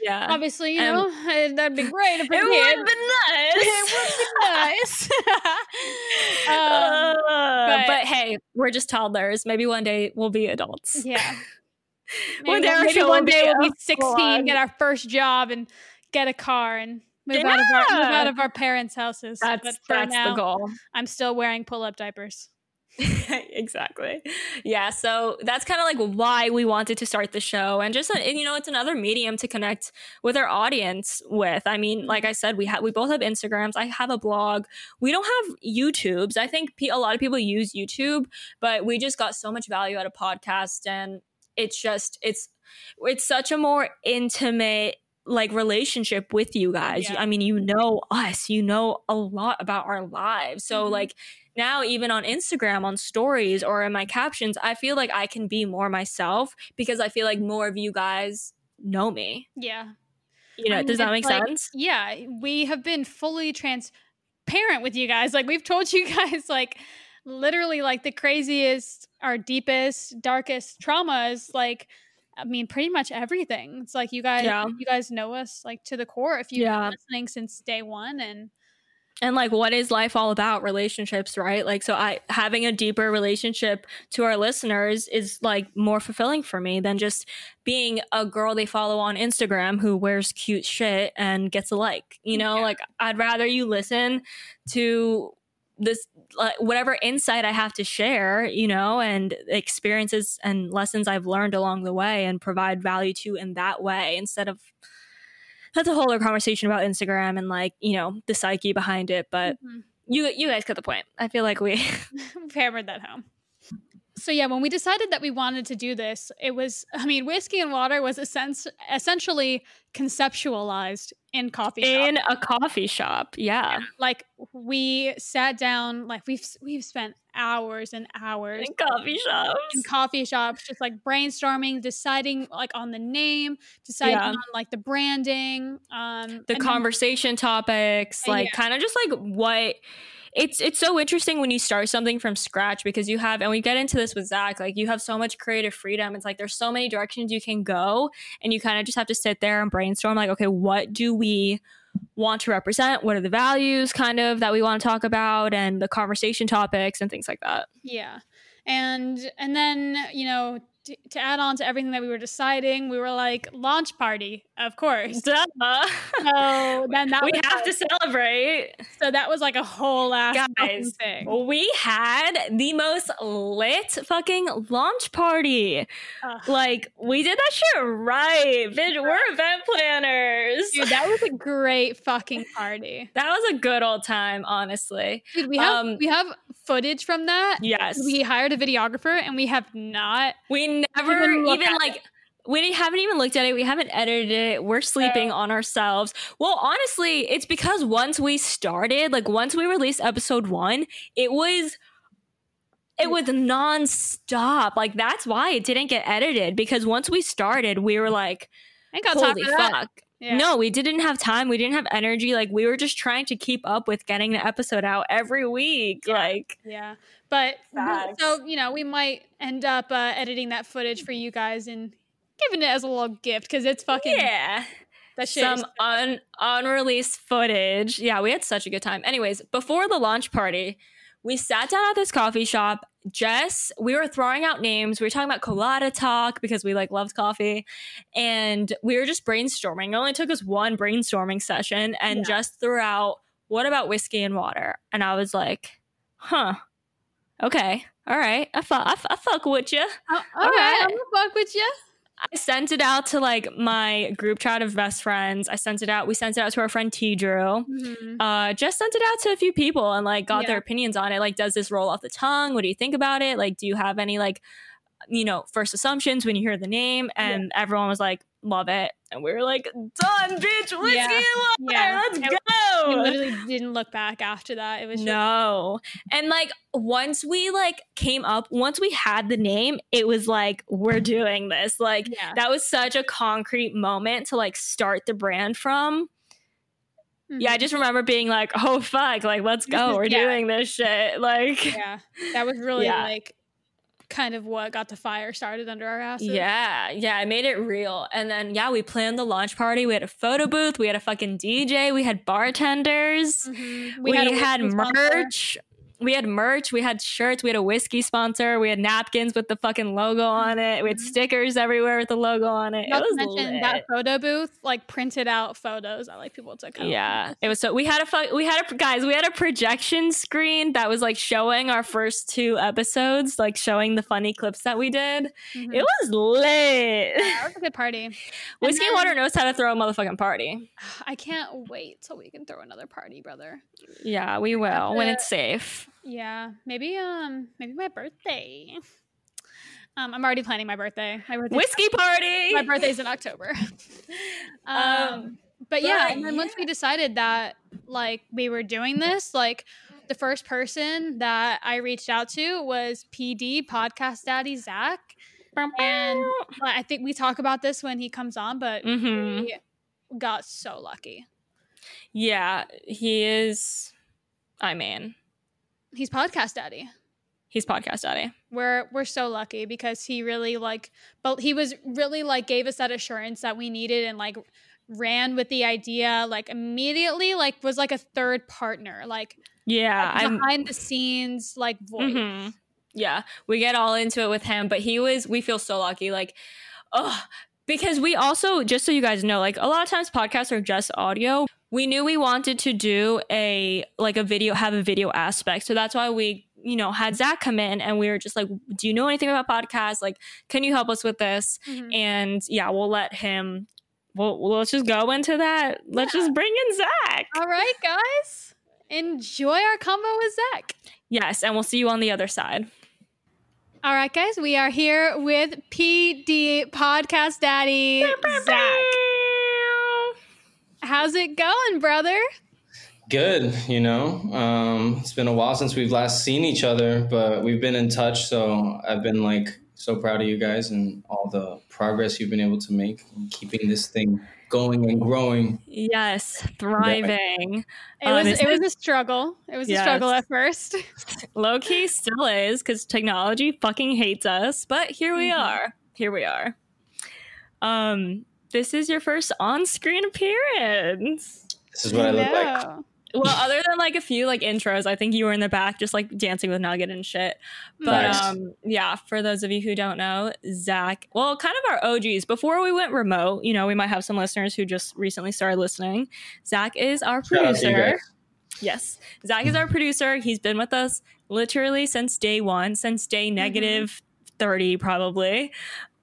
yeah. Obviously, you um, know, that'd be great if it would be nice. it would be nice. um, uh, but, but, hey, we're just toddlers. Maybe one day we'll be adults. Yeah. one day, maybe one day we'll be 16, get our first job, and get a car and move, yeah. out, of our, move out of our parents' houses. That's, but that's now, the goal. I'm still wearing pull up diapers. exactly. Yeah. So that's kind of like why we wanted to start the show. And just, uh, you know, it's another medium to connect with our audience with. I mean, like I said, we have, we both have Instagrams. I have a blog. We don't have YouTubes. I think a lot of people use YouTube, but we just got so much value out of podcast. And it's just, it's, it's such a more intimate like relationship with you guys. Yeah. I mean, you know us, you know a lot about our lives. So mm-hmm. like now even on Instagram on stories or in my captions, I feel like I can be more myself because I feel like more of you guys know me. Yeah. You know, does that make like, sense? Yeah, we have been fully transparent with you guys. Like we've told you guys like literally like the craziest, our deepest, darkest traumas like I mean, pretty much everything. It's like you guys, yeah. you guys know us like to the core if you've yeah. been listening since day one, and and like what is life all about? Relationships right? Like so i having a deeper relationship to our listeners is like more fulfilling for me than just being a girl they follow on instagram who wears cute shit and gets a like you know? Yeah. like i'd rather you listen to this like whatever insight i have to share you know and experiences and lessons i've learned along the way and provide value to in that way instead of that's a whole other conversation about Instagram and like you know the psyche behind it. But mm-hmm. you you guys get the point. I feel like we hammered that home. So yeah, when we decided that we wanted to do this, it was I mean, whiskey and water was essence- essentially conceptualized in coffee shop. in a coffee shop. Yeah. like we sat down like we've we've spent hours and hours In coffee shops. in coffee shops just like brainstorming deciding like on the name deciding Yeah. on like the branding um the and then- conversation topics like yeah. kind of just like what it's it's so interesting when you start something from scratch because you have and we get into this with Zak like you have so much creative freedom. It's like there's so many directions you can go and you kind of just have to sit there and brainstorm like okay what do we want to represent? What are the values kind of that we want to talk about and the conversation topics and things like that. Yeah. And and then you know t- to add on to everything that we were deciding we were like launch party of course Duh. so then that we have like- to celebrate so that was like a whole ass Guys, thing We had the most lit fucking launch party. Ugh. Like, we did that shit right. Bitch, we're event planners. Dude, that was a great fucking party. that was a good old time, honestly. Dude, we have Um, we have footage from that. Yes. We hired a videographer and we have not. We never Even even like we haven't even looked at it. We haven't edited it. We're sleeping on ourselves. Well, honestly, it's because once we started, like once we released episode one, it was it was nonstop. Like that's why it didn't get edited. Because once we started, we were like, I got time holy fuck. Yeah. No, we didn't have time. We didn't have energy. Like we were just trying to keep up with getting the episode out every week. Like Yeah. But Facts. so, you know, we might end up uh, editing that footage for you guys and giving it as a little gift because it's fucking yeah. that shit. some un- unreleased footage. Yeah, we had such a good time. Anyways, before the launch party, we sat down at this coffee shop. Jess, we were throwing out names. We were talking about colada talk because we like loved coffee, and we were just brainstorming. It only took us one brainstorming session, and Yeah. just threw out what about whiskey and water? And I was like, huh, okay, all right, I fuck, I, fu- I fuck with you. Oh, all all right, right. I'm gonna fuck with you. I sent it out to like my group chat of best friends. I sent it out. We sent it out to our friend T Drew. Uh, just sent it out to a few people and like got Yeah. their opinions on it. Like, does this roll off the tongue? What do you think about it? Like, do you have any like, you know, first assumptions when you hear the name? And everyone was like, love it. And we were like, done, bitch, whiskey Yeah. water. Yeah. Let's And go. We literally didn't look back after that. It was just, No. And like once we like came up, once we had the name, it was like we're doing this. Like yeah. that was such a concrete moment to like start the brand from. Yeah, I Mhm. just remember being like, "Oh fuck, like let's go. We're doing this shit." Like yeah. That was really like kind of what got the fire started under our asses. Yeah, yeah, I made it real. And then yeah, we planned the launch party. We had a photo booth, we had a fucking DJ, we had bartenders. Mhm. We, a had, sponsor. merch. We had merch. We had shirts. We had a whiskey sponsor. We had napkins with the fucking logo on it. We had Mhm. stickers everywhere with the logo on it. Not it was to mention lit. that photo booth, like printed out photos. I like people to come. yeah, it was so. We had a fu- we had a guys. We had a projection screen that was like showing our first two episodes, like showing the funny clips that we did. Mhm. It was lit. that was a good party. Whiskey and then- Water knows how to throw a motherfucking party. I can't wait till we can throw another party, brother. Yeah, we will when it's safe. Yeah, maybe um maybe my birthday. Um, I'm already planning my birthday. My birthday. Whiskey party. My birthday's in October. um, Um, but yeah, but and then once we decided that like we were doing this, like the first person that I reached out to was PD Podcast Daddy Zak, and I think we talk about this when he comes on, but Mhm. we got so lucky. Yeah, he is. I mean, He's Podcast Daddy. he's podcast daddy. we're we're so lucky because he really like but he was really like gave us that assurance that we needed and like ran with the idea like immediately like was like a third partner like Yeah, I'm. behind the scenes like voice mhm. Yeah, we get all into it with him, but he was. We feel so lucky. Like, oh, because we also just so you guys know, like a lot of times podcasts are just audio. We knew we wanted to do a like a video, have a video aspect, so that's why we you know had Zak come in and we were just like, do you know anything about podcasts? Like, can you help us with this? Mhm. And yeah, we'll let him. Well, well, let's just go into that. Let's just bring in Zak. all right guys enjoy our combo with zak Yes, and we'll see you on the other side. All right, guys, we are here with PD Podcast Daddy Zak. How's it going, brother? Good, you know. Um, it's been a while since we've last seen each other, but we've been in touch. So I've been like so proud of you guys and all the progress you've been able to make, keeping this thing going and growing. Yes, thriving. It was it was a struggle. It was yes. a struggle at first. Low key still is because technology fucking hates us, but here we mm-hmm. are. Here we are. Um, this is your first on-screen appearance. This is what I, I look like well, other than like a few like intros, I think you were in the back just like dancing with Nugget and shit. But nice. um, yeah, for those of you who don't know, Zak, well, kind of our OGs. Before we went remote, you know, we might have some listeners who just recently started listening. Zak is our producer. Yes, Zak is our producer. He's been with us literally since day one, since day mm-hmm. negative mm-hmm. 30, probably.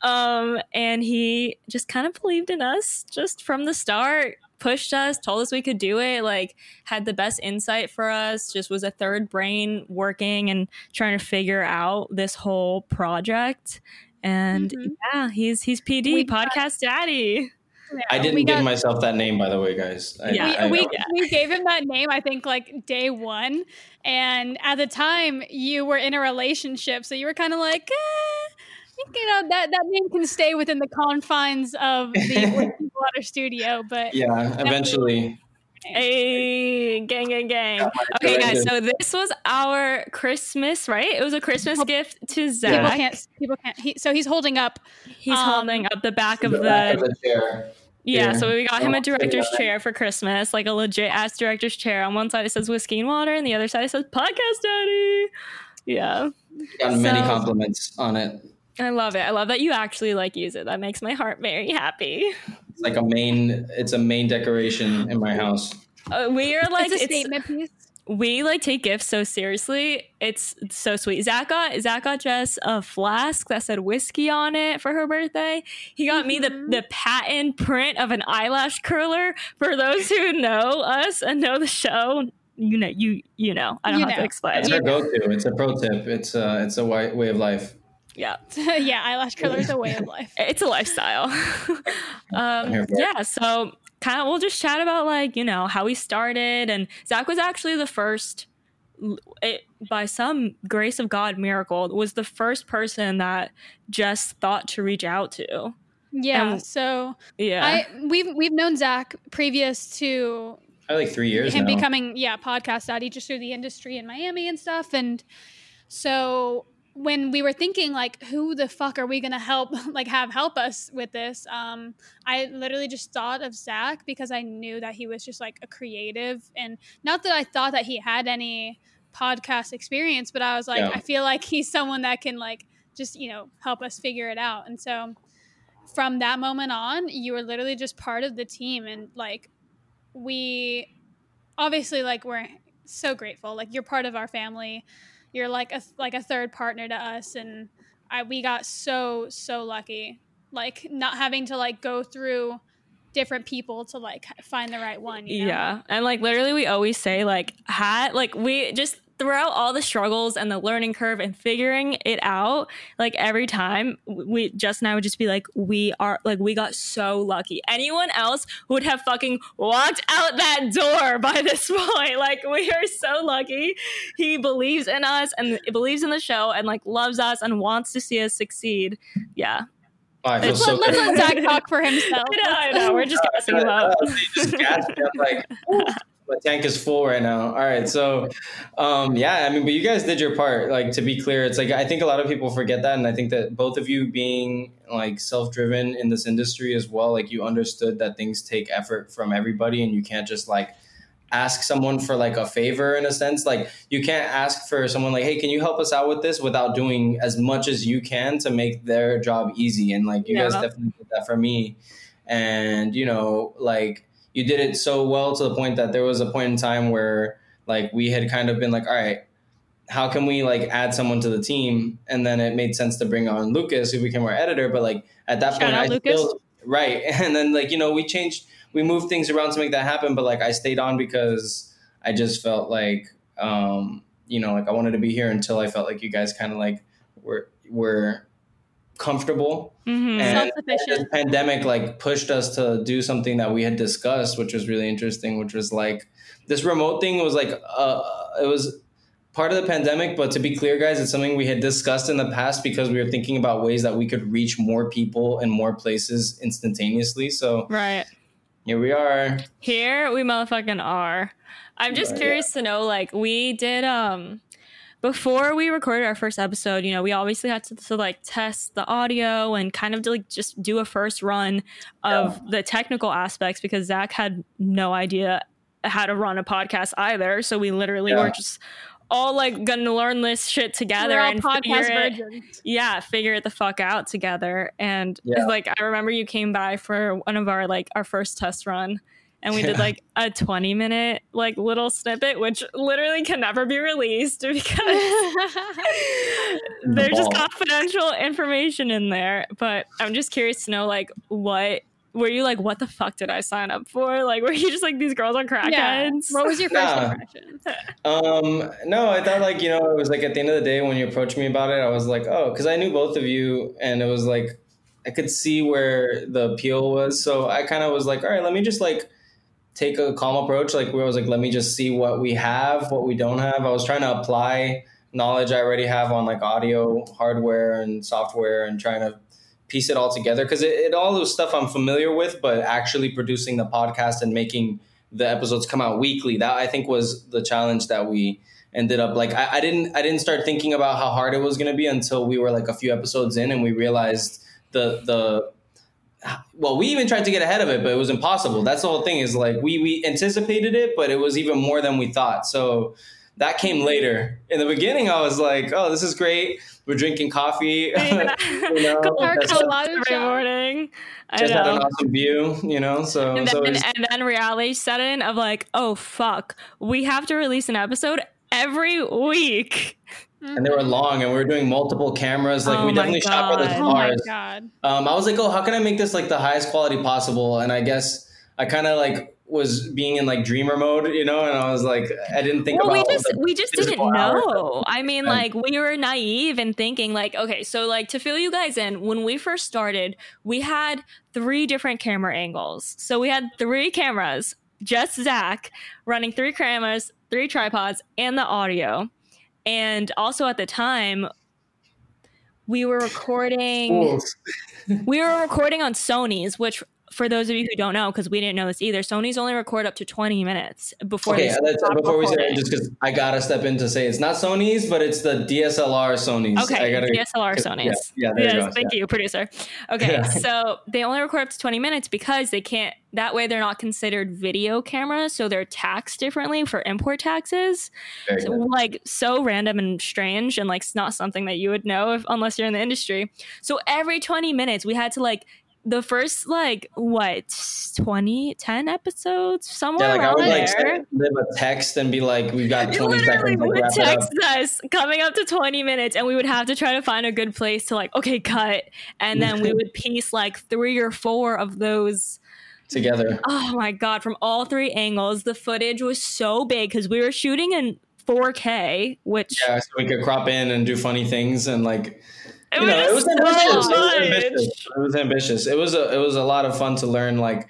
Um, and he just kind of believed in us just from the start pushed us, told us we could do it, like had the best insight for us, just was a third brain working and trying to figure out this whole project. And mm-hmm. yeah, he's he's PD we podcast got, daddy. I didn't give myself that name, by the way, guys. I, yeah, I, we, I, we gave him that name. I think like day one, and at the time you were in a relationship, so you were kind of like, eh, you know that that name can stay within the confines of the Water Studio, but yeah, eventually. Hey, gang, gang, gang. Okay, guys. So this was our Christmas, right? It was a Christmas people, gift to Zak. People can't. People can't. He, so he's holding up. He's um, holding up the back of the, back of the chair. Yeah, so we got him a director's chair for Christmas, like a legit ass director's chair. On one side it says whiskey and water, and the other side it says podcast daddy. Yeah. Got so, many compliments on it. I love it. I love that you actually like use it. That makes my heart very happy. It's like a main. It's a main decoration in my house. Uh, we are like it's a statement piece. We like take gifts so seriously. It's so sweet. Zak got Zak got Jess a flask that said whiskey on it for her birthday. He got mm-hmm. me the mm-hmm. the patent print of an eyelash curler. For those who know us and know the show, you know you you know. I don't you have know. to explain. It's our go to. It's a pro tip. It's uh it's a white way of life. Yeah. yeah, eyelash curler is a way of life. It's a lifestyle. um, yeah, so kind of we'll just chat about like, you know, how we started and Zak was actually the first it, by some grace of God miracle was the first person that just thought to reach out to. Yeah, and, so yeah, I we've we've known Zak previous to like three years him now. becoming yeah podcast daddy just through the industry in Miami and stuff, and so when we were thinking like who the fuck are we gonna help like have help us with this um i literally just thought of zak because i knew that he was just like a creative and not that i thought that he had any podcast experience but i was like yeah. i feel like he's someone that can like just you know help us figure it out and so from that moment on you were literally just part of the team and like we obviously like we're so grateful like you're part of our family you're like a like a third partner to us and I we got so so lucky like not having to like go through different people to like find the right one you know? yeah and like literally we always say like had like we just throughout all the struggles and the learning curve and figuring it out, like every time we just now would just be like, we are like, we got so lucky. Anyone else would have fucking walked out that door by this point. Like, we are so lucky. He believes in us and believes in the show and like loves us and wants to see us succeed. Yeah. Oh, I feel so let's let Zak talk for himself. I know, I know. We're just gassing him up. just like, my tank is full right now. All right, so um, yeah, I mean, but you guys did your part. Like to be clear, it's like I think a lot of people forget that, and I think that both of you being like self-driven in this industry as well, like you understood that things take effort from everybody, and you can't just like ask someone for like a favor in a sense. Like you can't ask for someone like, hey, can you help us out with this without doing as much as you can to make their job easy. And like you guys definitely did that for me, and you know, like you did it so well to the point that there was a point in time where like we had kind of been like, all right, how can we like add someone to the team? And then it made sense to bring on Lucas, who became our editor. But like at that Shout point, I Lucas. still right. And then like you know we changed, we moved things around to make that happen. But like I stayed on because I just felt like um, you know like I wanted to be here until I felt like you guys kind of like were were comfortable Mhm. and this pandemic like pushed us to do something that we had discussed which was really interesting which was like this remote thing was like uh it was part of the pandemic but to be clear guys it's something we had discussed in the past because we were thinking about ways that we could reach more people in more places instantaneously so Right. here we are Here we motherfucking are. I'm just Right, curious to know, like, we did um before we recorded our first episode, you know, we obviously had to, to like test the audio and kind of like just do a first run of the technical aspects because Zak had no idea how to run a podcast either. So we literally Yeah. were just all like gonna learn this shit together and figure it, yeah, figure it the fuck out together. And Yeah. like I remember you came by for one of our like our first test run and we did like a 20 minute like little snippet which literally can never be released because there's just confidential information in there. But I'm just curious to know like what were you like what the fuck did I sign up for? Like were you just like these girls are yeah. crackheads? What was your first Nah. impression? Um, no, I thought like, you know, it was like at the end of the day when you approached me about it, I was like, oh, because I knew both of you and it was like I could see where the appeal was. So I kind of was like, all right, let me just like take a calm approach. Like where I was like, let me just see what we have, what we don't have. I was trying to apply knowledge I already have on like audio, hardware and software and trying to piece it all together because it, it all was stuff I'm familiar with, but actually producing the podcast and making the episodes come out weekly. That I think was the challenge that we ended up like. I, I didn't I didn't start thinking about how hard it was going to be until we were like a few episodes in and we realized the the well we even tried to get ahead of it but it was impossible. That's the whole thing is like we we anticipated it but it was even more than we thought. So that came later. In the beginning i was like oh this is great. We're drinking coffee. You know, Our just, Colorado Every morning. I just had an awesome view you know so, And so then, it's- and then reality set in of like, oh fuck, we have to release an episode every week. And they were long and we were doing multiple cameras like Oh we my definitely shot for the God. Oh my stars god. um, I was like, oh, how can I make this like the highest quality possible? And I guess I kind of like was being in like dreamer mode, you know, and I was like, I didn't think well, we just the we just didn't know. I mean, Yeah. like we were naive and thinking like, okay, so like to fill you guys in, when we first started, we had three different camera angles. So we had three cameras, just Zak running three cameras, three tripods, and the audio. And also at the time, we were recording. We were recording on Sony's, which for those of you who don't know, because we didn't know this either, Sony's only record up to 20 minutes before Okay, stop before we say just because I gotta step in to say it's not Sony's, but it's the DSLR Sony's. Okay, gotta, DSLR yeah, Sony's. yeah, there you go, thank yeah. you, producer. Okay, Yeah. so they only record up to 20 minutes because they can't, that way they're not considered video cameras, so they're taxed differently for import taxes. So, like so random and strange and like it's not something that you would know if unless you're in the industry. So every 20 minutes we had to like the first like what 20 10 episodes somewhere Yeah, like I around would like there. send them a text and be like, "We've got 20 literally seconds." Would text us coming up to 20 minutes and we would have to try to find a good place to like okay cut and then we would piece like three or four of those together. oh my god from all three angles the footage was so big because we were shooting in 4k which Yeah, so we could crop in and do funny things and like it you know, it was so ambitious. It was ambitious. It was ambitious. It was a it was a lot of fun to learn. Like,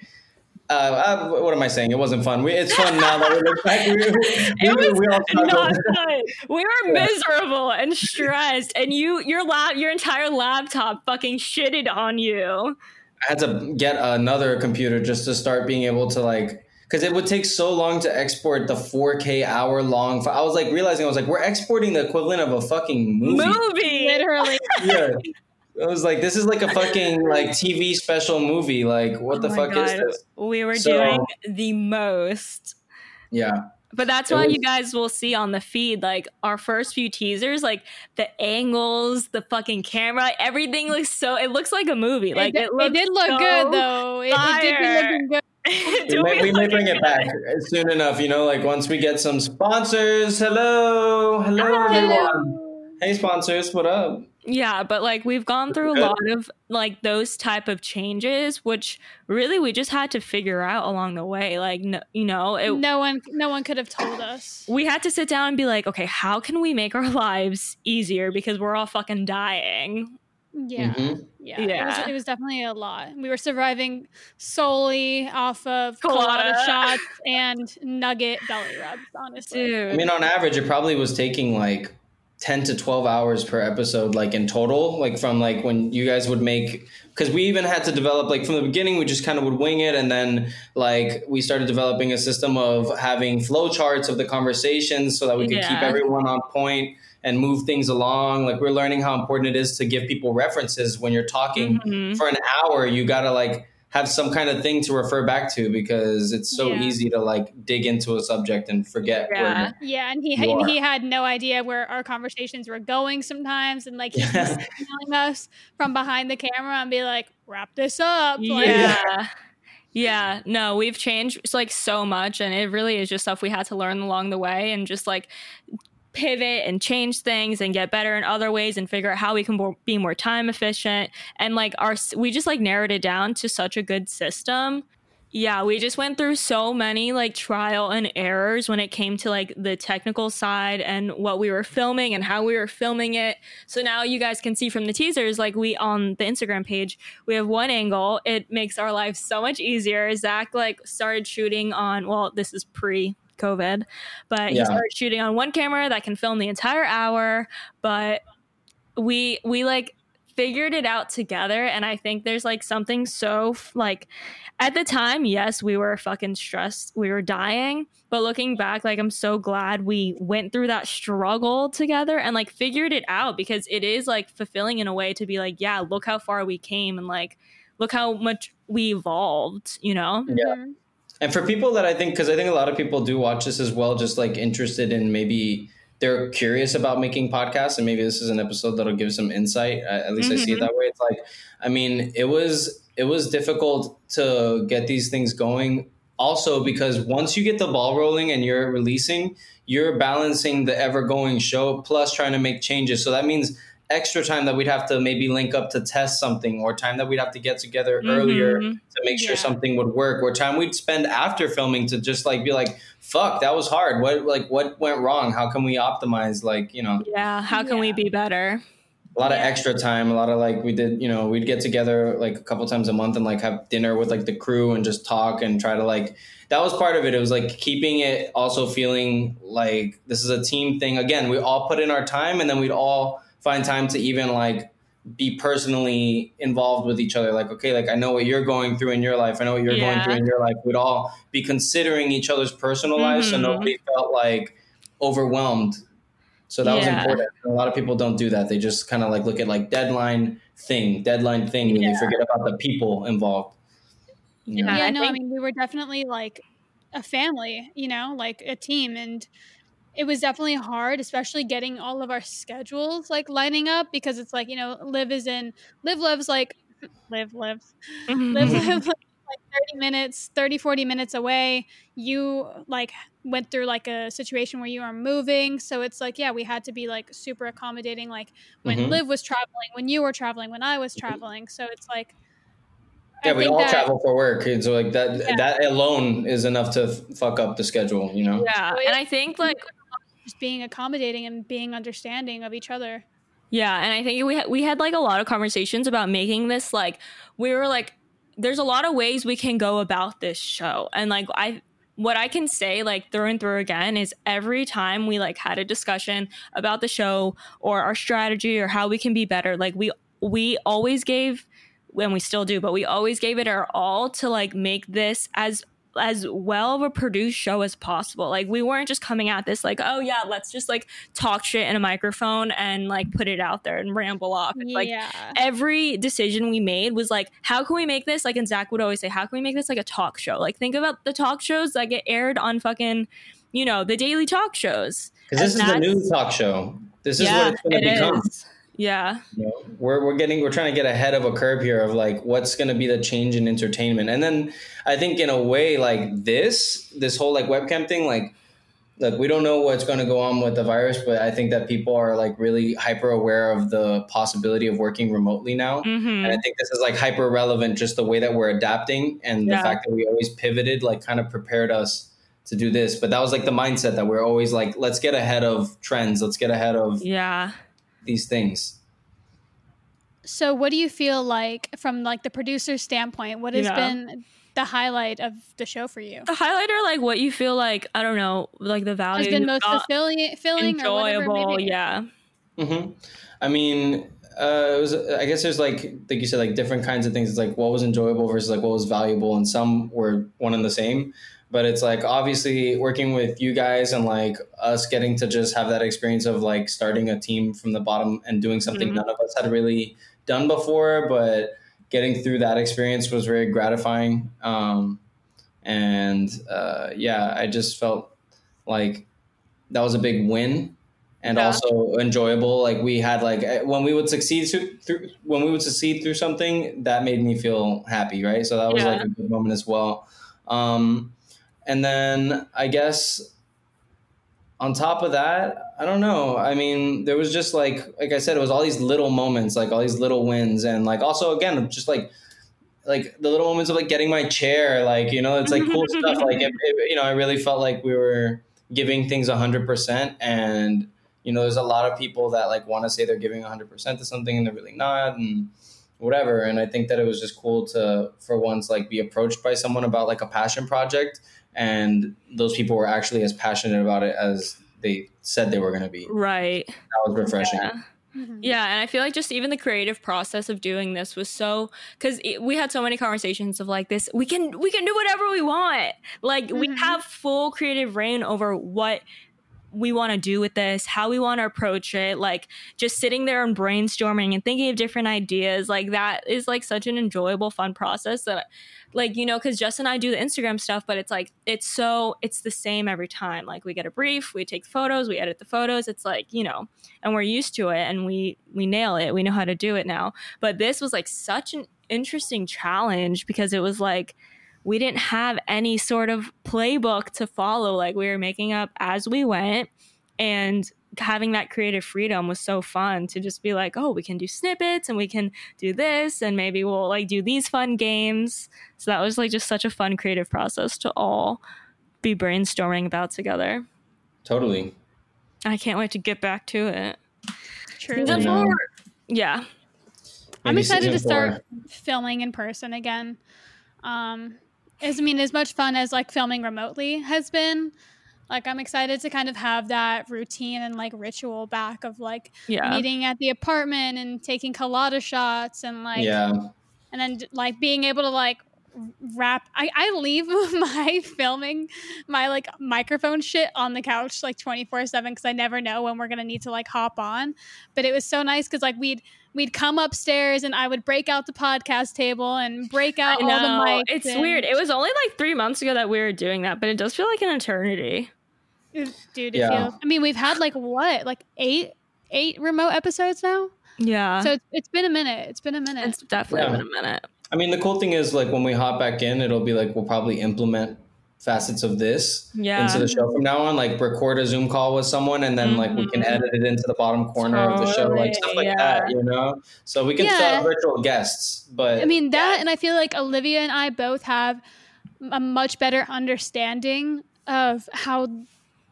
uh, uh, what am I saying? It wasn't fun. We, it's fun now that we look back. We, we, It was we all not fun. We were Yeah. miserable and stressed, and you, your lap, your entire laptop, fucking shitted on you. I had to get another computer just to start being able to like because it would take so long to export the 4K hour long. fi- I was like realizing I was like we're exporting the equivalent of a fucking movie. Movie. Literally. Yeah. I was like, this is like a fucking like TV special movie. Like, what Oh the my fuck is this? We were So- doing the most. Yeah. But that's It why was- you guys will see on the feed, like our first few teasers, like the angles, the fucking camera, everything looks so. It looks like a movie. Like it, it, it, did look so good though. It, it did be fire. looking good. We may, we may bring it back soon enough, you know, like once we get some sponsors. Hello. Hello, everyone. Hey, sponsors. What up? Yeah, but like we've gone through a lot of like those type of changes, which really we just had to figure out along the way. Like, no, you know, it, no one, no one could have told us. We had to sit down and be like, okay, how can we make our lives easier because we're all fucking dying. Yeah. Mm-hmm. Yeah. yeah. It was, it was, definitely a lot. We were surviving solely off of colada shots and nugget belly rubs, honestly. Dude. I mean, on average, it probably was taking like 10 to 12 hours per episode like in total like from like when you guys would make because we even had to develop like from the beginning we just kind of would wing it and then like we started developing a system of having flow charts of the conversations so that we could yeah. keep everyone on point and move things along like we're learning how important it is to give people references when you're talking mm-hmm. for an hour you gotta like have some kind of thing to refer back to because it's so yeah. easy to like dig into a subject and forget yeah. where yeah and he and he had no idea where our conversations were going sometimes and like he's yeah. telling us from behind the camera and be like wrap this up yeah like, yeah no we've changed like so much and it really is just stuff we had to learn along the way and just like pivot and change things and get better in other ways and figure out how we can be more time efficient. And like our we just like narrowed it down to such a good system. Yeah we just went through so many like trial and errors when it came to like the technical side and what we were filming and how we were filming it. So now you guys can see from the teasers like we on the instagram page we have one angle. It makes our life so much easier. Zak like started shooting on well this is pre COVID. But yeah. he started shooting on one camera that can film the entire hour. But we we like figured it out together and i think there's like something so like at the time yes we were fucking stressed we were dying but looking back like i'm so glad we went through that struggle together and like figured it out because it is like fulfilling in a way to be like yeah look how far we came and like look how much we evolved you know yeah mm-hmm. And for people that I think, because I think a lot of people do watch this as well, just like interested in maybe they're curious about making podcasts, and maybe this is an episode that'll give some insight. At least mm-hmm. I see it mm-hmm. that way. It's like, I mean, it was it was difficult to get these things going. Also, because once you get the ball rolling and you're releasing, you're balancing the ever going show plus trying to make changes. So that means extra time that we'd have to maybe link up to test something or time that we'd have to get together mm-hmm. earlier to make sure yeah. something would work or time we'd spend after filming to just like be like fuck that was hard. What like what went wrong? How can we optimize? Like you know. Yeah how can yeah. we be better? A lot of extra time a lot of like we did you know we'd get together like a couple times a month and like have dinner with like the crew and just talk and try to like that was part of it. It was like keeping it also feeling like this is a team thing. Again we all put in our time and then we'd all find time to even like be personally involved with each other. Like, okay, like I know what you're going through in your life. I know what you're yeah. going through in your life. We'd all be considering each other's personal mm-hmm. lives so mm-hmm. nobody felt like overwhelmed. So that yeah. was important. A lot of people don't do that. They just kind of like look at like deadline thing, deadline thing, yeah. and they forget about the people involved. Yeah, yeah no, I mean, we were definitely like a family, you know, like a team. And it was definitely hard, especially getting all of our schedules like lining up because it's like, you know, live is in Liv lives like Liv lives. Mm-hmm. Liv lives like 30 minutes, 30, 40 minutes away. You like went through like a situation where you are moving. So it's like, yeah, we had to be like super accommodating. Like when mm-hmm. Liv was traveling, when you were traveling, when I was mm-hmm. traveling. So it's like, yeah, we all that, travel for work, and so like that yeah. that alone is enough to f- fuck up the schedule, you know. Yeah, and I think like just being accommodating and being understanding of each other. Yeah, and I think we ha- we had like a lot of conversations about making this like we were like there's a lot of ways we can go about this show. And like I what I can say like through and through again is every time we like had a discussion about the show or our strategy or how we can be better, like we we always gave and we still do, but we always gave it our all to like make this as as well of a produced show as possible. Like we weren't just coming at this like, oh yeah, let's just like talk shit in a microphone and like put it out there and ramble off. yeah. Like every decision we made was like, how can we make this like and Zak would always say, how can we make this like a talk show? Like think about the talk shows that get aired on fucking, you know, the daily talk shows. Because this is the new talk show. This is yeah, what it's gonna become. Is. Yeah. You know, we're we're getting we're trying to get ahead of a curve here of like what's going to be the change in entertainment. And then I think in a way like this this whole like webcam thing like look, we don't know what's going to go on with the virus, but I think that people are like really hyper aware of the possibility of working remotely now. Mhm. And I think this is like hyper relevant, just the way that we're adapting and the Yeah. fact that we always pivoted, like kind of prepared us to do this. But that was like the mindset that we're always like, let's get ahead of trends, let's get ahead of Yeah. These things. So, what do you feel like from like the producer's standpoint? What has Yeah. been the highlight of the show for you? The highlighter, like what you feel like, I don't know, like the value Has been most fulfilling, filling or whatever. enjoyable. Maybe. Yeah. hmm I mean, uh, it was. I guess there's like, like you said, like different kinds of things. It's like what was enjoyable versus like what was valuable, and some were one and the same. But it's like obviously working with you guys and like us getting to just have that experience of like starting a team from the bottom and doing something Mhm. none of us had really done before, but getting through that experience was very gratifying. Um, and uh, yeah, I just felt like that was a big win and Yeah. also enjoyable. Like we had like eh, when we would succeed through, through when we would succeed through something that made me feel happy, right? So that was Yeah. like a good moment as well. Um, and then I guess on top of that, I don't know. I mean, there was just like like I said, it was all these little moments, like all these little wins, and like also again, just like like the little moments of like getting my chair, like you know, it's like cool stuff. Like it, it- you know, I really felt like we were giving things hundred percent, and you know, there's a lot of people that like want to say they're giving hundred percent to something and they're really not, and whatever. And I think that it was just cool to for once like be approached by someone about like a passion project, and those people were actually as passionate about it as they said they were going to be. Right. That was refreshing. Yeah. Mhm. Yeah, and I feel like just even the creative process of doing this was so because we had so many conversations of like this. We can we can do whatever we want. Like we Mhm. have full creative reign over what we want to do with this, how we want to approach it. Like just sitting there and brainstorming and thinking of different ideas. Like that is like such an enjoyable, fun process that. Like you know, because Jess and I do the Instagram stuff, but it's like it's so it's the same every time. Like we get a brief, we take photos, we edit the photos. It's like you know, and we're used to it and we we nail it we know how to do it now but this was like such an interesting challenge because it was like we didn't have any sort of playbook to follow like we were making up as we went and having that creative freedom was so fun to just be like oh we can do snippets and we can do this and maybe we'll like do these fun games so that was like just such a fun creative process to all be brainstorming about together Totally. i can't wait to get back to it Truly. Season Yeah. four. Yeah. I'm excited to start four. filming in person again. Um, as I mean, as much fun as like filming remotely has been, like I'm excited to kind of have that routine and like ritual back of like Yeah. meeting at the apartment and taking colada shots and like yeah. and then like being able to like wrap I, I leave my filming my like microphone shit on the couch like 24 7 because i never know when we're gonna need to like hop on but it was so nice because like we'd we'd come upstairs and i would break out the podcast table and break out I all the know. mics It's and- weird. It was only like three months ago that we were doing that, but it does feel like an eternity. Dude it Yeah. feels i mean we've had like what like eight eight remote episodes now Yeah. so it's, it's been a minute it's been a minute it's definitely Yeah. been a minute. I mean, the cool thing is like when we hop back in, it'll be like we'll probably implement facets of this Yeah. into the show from now on. Like record a Zoom call with someone, and then like we can Mhm. edit it into the bottom corner of the show, like stuff like yeah. that. You know, so we can still have virtual guests, but I mean that, and I feel like Olivia and I both have a much better understanding of how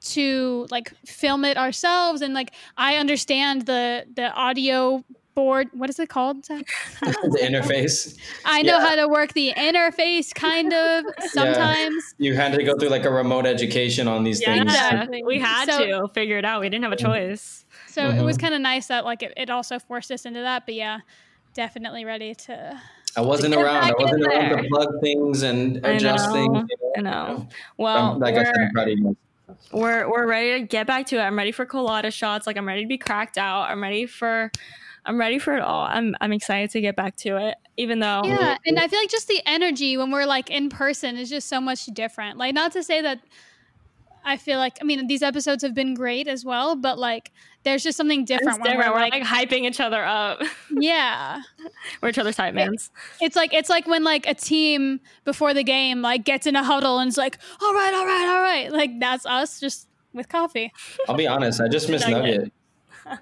to like film it ourselves, and like I understand the the audio board. What is it called? The interface. I know Yeah. how to work the interface, kind of sometimes. You had to go through like a remote education on these Yeah. things. Exactly. We had So- to figure it out. We didn't have a choice. So it was Mhm. kind of nice that like it, it also forced us into that. But yeah, definitely ready to. I wasn't Get around. I wasn't around there. to plug things and I adjust know. things. you I know. Well, Um, like I said, I'm proud of you. We're we're ready to get back to it. I'm ready for colada shots. Like I'm ready to be cracked out. I'm ready for I'm ready for it all. I'm I'm excited to get back to it. Even though Yeah, and I feel like just the energy when we're like in person is just so much different. Like, not to say that I feel like I mean these episodes have been great as well, but like there's just something it's different when different. we're We're like, like hyping each other up. yeah. we're each other's hype mans. It's like it's like when like a team before the game like gets in a huddle and it's like, all right, all right, all right. Like that's us just with coffee. I'll be honest, I just miss Nugget.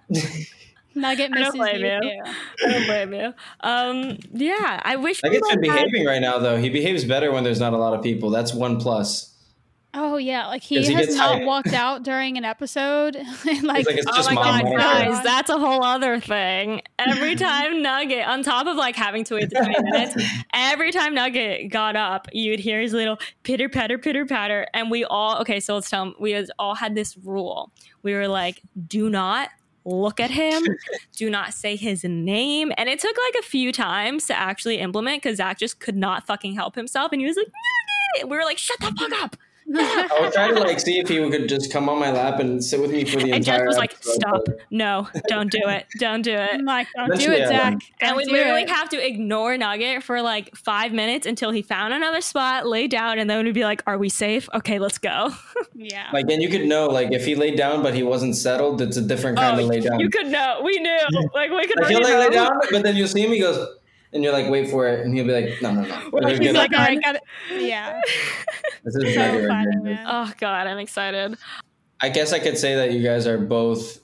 Nugget. Nugget I don't misses blame you. you. I don't blame you. Um, yeah, I wish we Nugget's been both had- behaving right now, though. He behaves better when there's not a lot of people. That's one plus. Oh yeah, like he 'Cause he has not hyped. walked out during an episode. like, like, it's Oh my god, guys, that's a whole other thing. Every time Nugget, on top of like having to wait the 20 minutes, every time Nugget got up, you'd hear his little pitter patter, pitter patter. And we all, okay, so let's tell him, we all had this rule. We were like, do not look at him, do not say his name. And it took like a few times to actually implement because Zak just could not fucking help himself. And he was like, Nugget. We were like, shut the fuck up. I would try to like see if he could just come on my lap and sit with me for the entire. And Jess was like, episode, stop. but- No, don't do it. Don't do it. I'm like, don't do it, I Zak. Don't and we do literally it. have to ignore Nugget for like five minutes until he found another spot, lay down, and then we'd be like, "Are we safe? Okay, let's go." yeah. Like, and you could know, like, if he laid down but he wasn't settled, it's a different kind Oh, of lay down. you could know. We knew. Like we could. like, he'll already like lay down, but then you'll see him. He goes, and you're like, wait for it, and he'll be like, no, no, no. We're And like, he'll He's like, up. all right, got it. Yeah. This is So regular, funny, man. man. Oh god, I'm excited. I guess I could say that you guys are both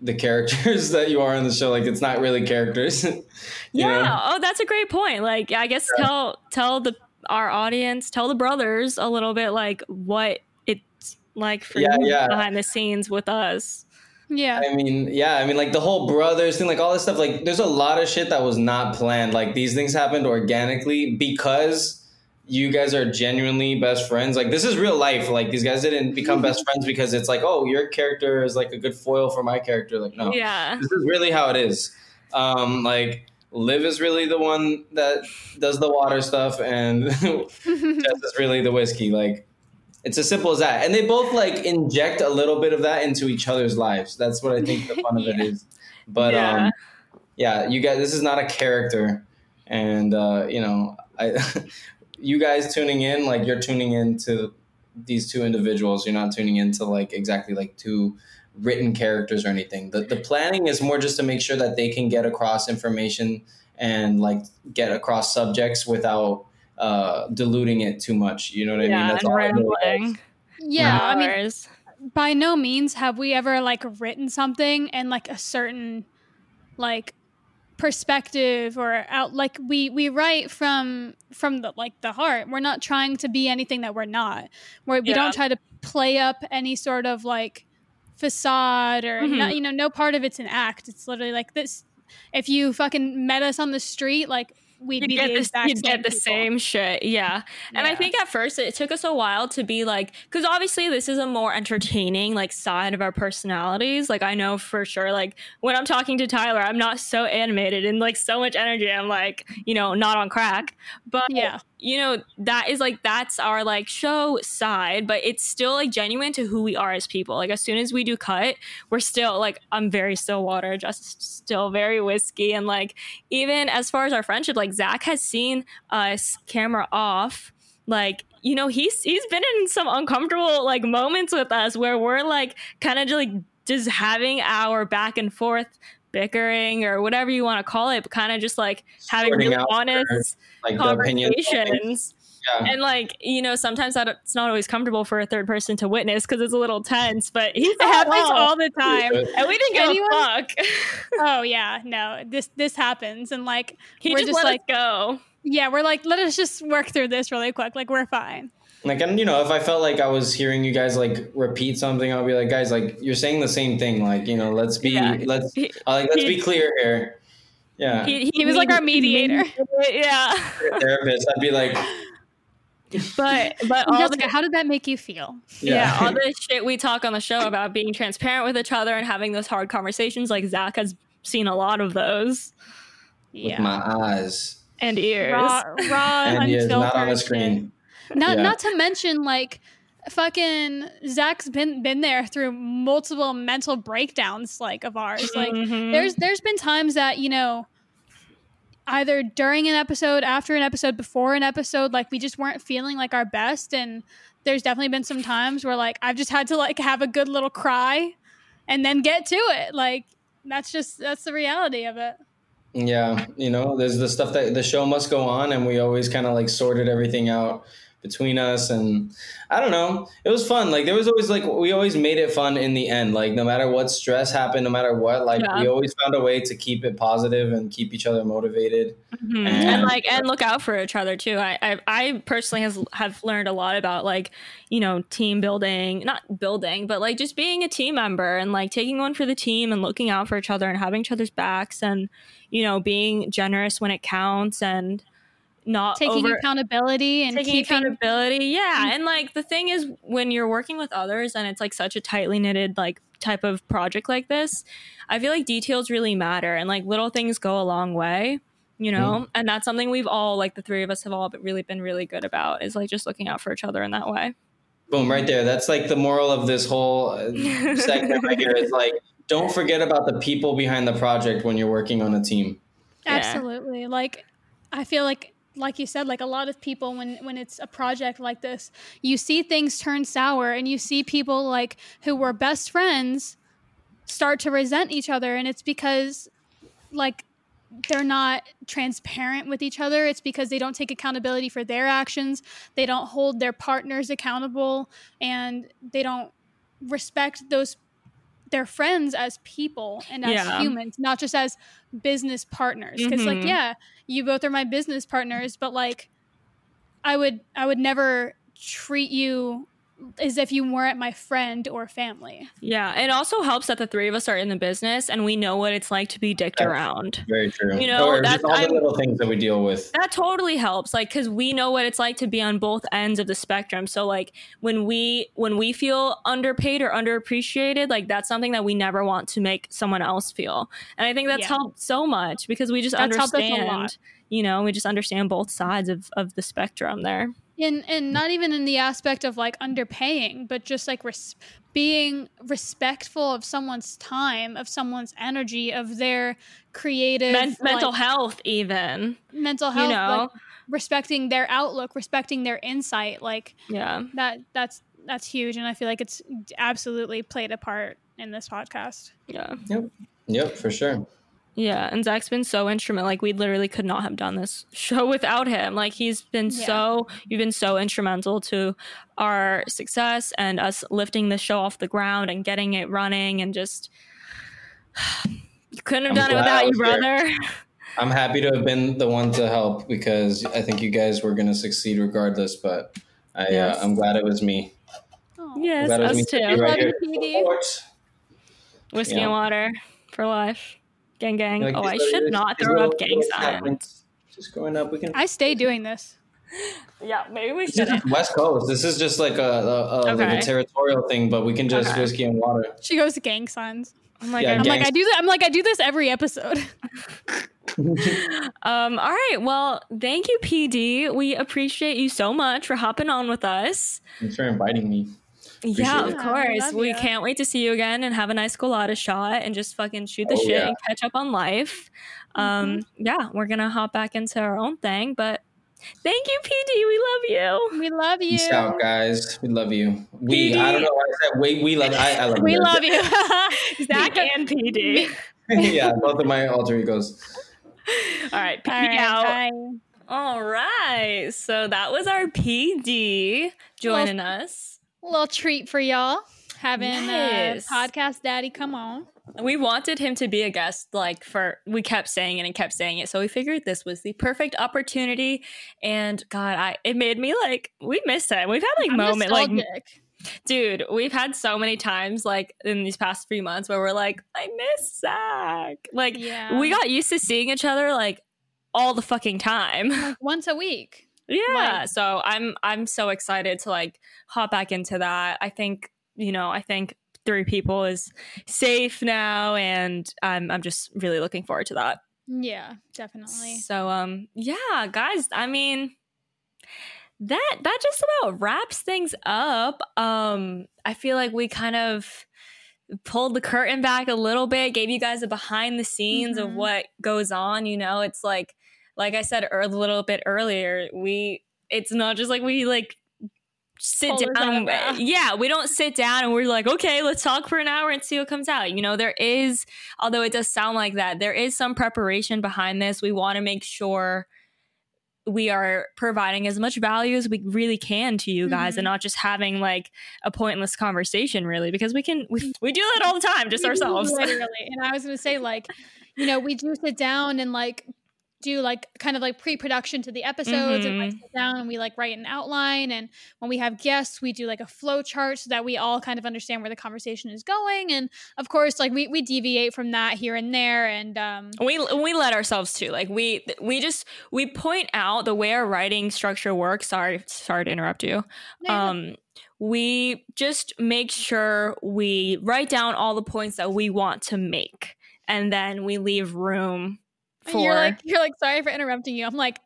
the characters that you are in the show. Like, it's not really characters. Yeah. know? Oh, that's a great point. Like, I guess tell tell the our audience, tell the brothers a little bit like what it's like for Yeah, you yeah. behind the scenes with us. Yeah. I mean, yeah, I mean, like the whole brothers thing, like all this stuff, like there's a lot of shit that was not planned. Like these things happened organically because you guys are genuinely best friends. Like this is real life. Like these guys didn't become best friends because it's like, oh, your character is like a good foil for my character. Like, no, Yeah. this is really how it is. Um, like Liv is really the one that does the water stuff, and Jess is really the whiskey. Like it's as simple as that. And they both like inject a little bit of that into each other's lives. That's what I think the fun of it is. But Yeah. um, yeah, you guys, this is not a character, and uh, you know, I, you guys tuning in, like you're tuning into these two individuals. You're not tuning into like exactly like two written characters or anything. The the planning is more just to make sure that they can get across information and like get across subjects without uh diluting it too much. You know what I yeah, mean? That's and all it really is. rambling. yeah. I mean, by no means have we ever like written something and like a certain like perspective or out like we we write from from the like the heart we're not trying to be anything that we're not we're, we Yeah. don't try to play up any sort of like facade or Mhm. not, you know no part of it's an act it's literally like this if you fucking met us on the street like we'd you'd be get, the the, you'd get the people. same shit yeah. And i think at first it took us a while to be like because obviously this is a more entertaining like side of our personalities. Like i know for sure like when i'm talking to tyler i'm not so animated and like so much energy i'm like you know not on crack. But yeah you know that is like that's our like show side but it's still like genuine to who we are as people. Like as soon as we do cut we're still like i'm very still water just still very whiskey and like even as far as our friendship like zak has seen us camera off like you know he's he's been in some uncomfortable like moments with us where we're like kind of like just having our back and forth bickering or whatever you want to call it but kind of just like having Sorting really out honest like conversations. Yeah. And like you know, sometimes that it's not always comfortable for a third person to witness because it's a little tense. But he's it happens all the time and we didn't give Anyone- a fuck. oh yeah no this this happens and like he We're just, just let like- us go. Yeah, we're like, let us just work through this really quick. Like, we're fine. Like, and you know, if I felt like I was hearing you guys like repeat something, I'll be like, guys, like you're saying the same thing. Like, you know, let's be, Yeah. let's, He, uh, like, let's he- be clear here. Yeah, he, He was like our mediator. Yeah, therapist. I'd be like, but but all Jessica, the, how did that make you feel? yeah. all the shit we talk on the show about being transparent with each other and having those hard conversations. Like Zak has seen a lot of those with my eyes, and ears. raw, raw, and he is not on the unfiltered screen. Shit. Not, Yeah. not to mention like, fucking Zak's been been there through multiple mental breakdowns like of ours. Like, Mhm. there's there's been times that you know either during an episode after an episode before an episode like we just weren't feeling like our best and there's definitely been some times where like i've just had to like have a good little cry and then get to it like that's just that's the reality of it Yeah, you know, there's the stuff that the show must go on, and we always kind of like sorted everything out between us and i don't know. It was fun. Like there was always like we always made it fun in the end. Like no matter what stress happened no matter what like Yeah. we always found a way to keep it positive and keep each other motivated. Mhm. And- and like and look out for each other too. I, I i personally has have learned a lot about like you know team building not building but like just being a team member and like taking one for the team and looking out for each other and having each other's backs and you know being generous when it counts and not taking over accountability and taking keeping accountability yeah Mm. and like the thing is when you're working with others and it's like such a tightly knitted like type of project like this i feel like details really matter and like little things go a long way you know and that's something we've all like the three of us have all really been really good about is like just looking out for each other in that way boom right there that's like the moral of this whole uh, segment right here is like don't forget about the people behind the project when you're working on a team Yeah. Absolutely. Like I feel like like you said like a lot of people when when it's a project like this, you see things turn sour and you see people like who were best friends start to resent each other and it's because like they're not transparent with each other. It's because they don't take accountability for their actions. They don't hold their partners accountable and they don't respect those their friends as people and as Yeah. humans, not just as business partners. Because like, Mhm. yeah, you both are my business partners, but like I would I would never treat you as if you weren't my friend or family. yeah it also helps that the three of us are in the business and we know what it's like to be dicked That's- around. Very true. You know, or that's- all the I'm- little things that we deal with. That totally helps like because we know what it's like to be on both ends of the spectrum. So like when we when we feel underpaid or underappreciated like that's something that we never want to make someone else feel. And i think that's Yeah. helped so much because we just That's helped us a lot. understand you know we just understand both sides of of the spectrum there And and not even in the aspect of like underpaying, but just like res- being respectful of someone's time, of someone's energy, of their creative Men- mental like, health even mental health you health, know? like respecting their outlook, respecting their insight, like yeah. that that's that's huge and I feel like it's absolutely played a part in this podcast. yeah. Yep. Yep for sure Yeah, and Zak's been so instrumental. Like we literally could not have done this show without him. Like he's been Yeah. so you've been so instrumental to our success and us lifting the show off the ground and getting it running and just you couldn't have I'm done it without I you, was there. brother. I'm happy to have been the one to help because I think you guys were going to succeed regardless. But I, Yes. uh, I'm glad it was me. Yes, was us me too. to right Love you, PD. Whiskey Yeah. and water for life. Gang gang. Like, oh, these I little- should not these throw little- up gang signs. Just growing up, we can. I stay doing this. Yeah, maybe we This should. is West Coast. This is just like a, a, a, like a territorial thing, but we can just Okay. whiskey and water. She goes to gang signs. I'm like, Yeah, I'm I'm like, like I do that. I'm like I do this every episode. um, all right. Well, thank you, PD. We appreciate you so much for hopping on with us. Thanks for inviting me. Yeah, of it. Course. We ya. can't wait to see you again and have a nice colada shot and just fucking shoot the Oh, shit yeah. and catch up on life. Um, yeah, we're gonna hop back into our own thing, but thank you, PD. We love you. we love you. Peace out, guys. We love you. We. PD. I don't know why I said we. We love. I, I love you. We you. love you. Zak and PD. yeah, both of my alter egos. All right, PD All right, out. bye. All right. So that was our PD joining us. Little treat for y'all having uh, podcast daddy come on We wanted him to be a guest, like for we kept saying it and kept saying it. So we figured this was the perfect opportunity. And God, I it made me like we missed him. We've had like I'm moment like dude, we've had so many times like in these past few months where we're like, I miss Zak. Like yeah we got used to seeing each other like all the fucking time. like once a week Yeah. Like- so I'm I'm so excited to like hop back into that. I think, you know, I think three people is safe now and I'm I'm just really looking forward to that. yeah definitely So um yeah, guys, I mean that that just about wraps things up. Um I feel like we kind of pulled the curtain back a little bit, gave you guys a behind the scenes of Mhm. what goes on, you know, it's like like I said a little bit earlier, we it's not just like we like sit Pull down yeah we don't sit down and we're like okay let's talk for an hour and see what comes out you know there is although it does sound like that there is some preparation behind this we want to make sure we are providing as much value as we really can to you guys Mhm. and not just having like a pointless conversation really because we can we, we do that all the time just We ourselves literally. And I was gonna say, like, you know, we do sit down and like do like kind of like pre-production to the episodes and like Mhm. sit down and we like write an outline. And when we have guests we do like a flow chart so that we all kind of understand where the conversation is going. And of course like we, we deviate from that here and there. And um we we let ourselves too. Like we we just we point out the way our writing structure works. Sorry sorry to interrupt you. Um we just make sure we write down all the points that we want to make. And then we leave room for you're like you're like sorry for interrupting you. I'm like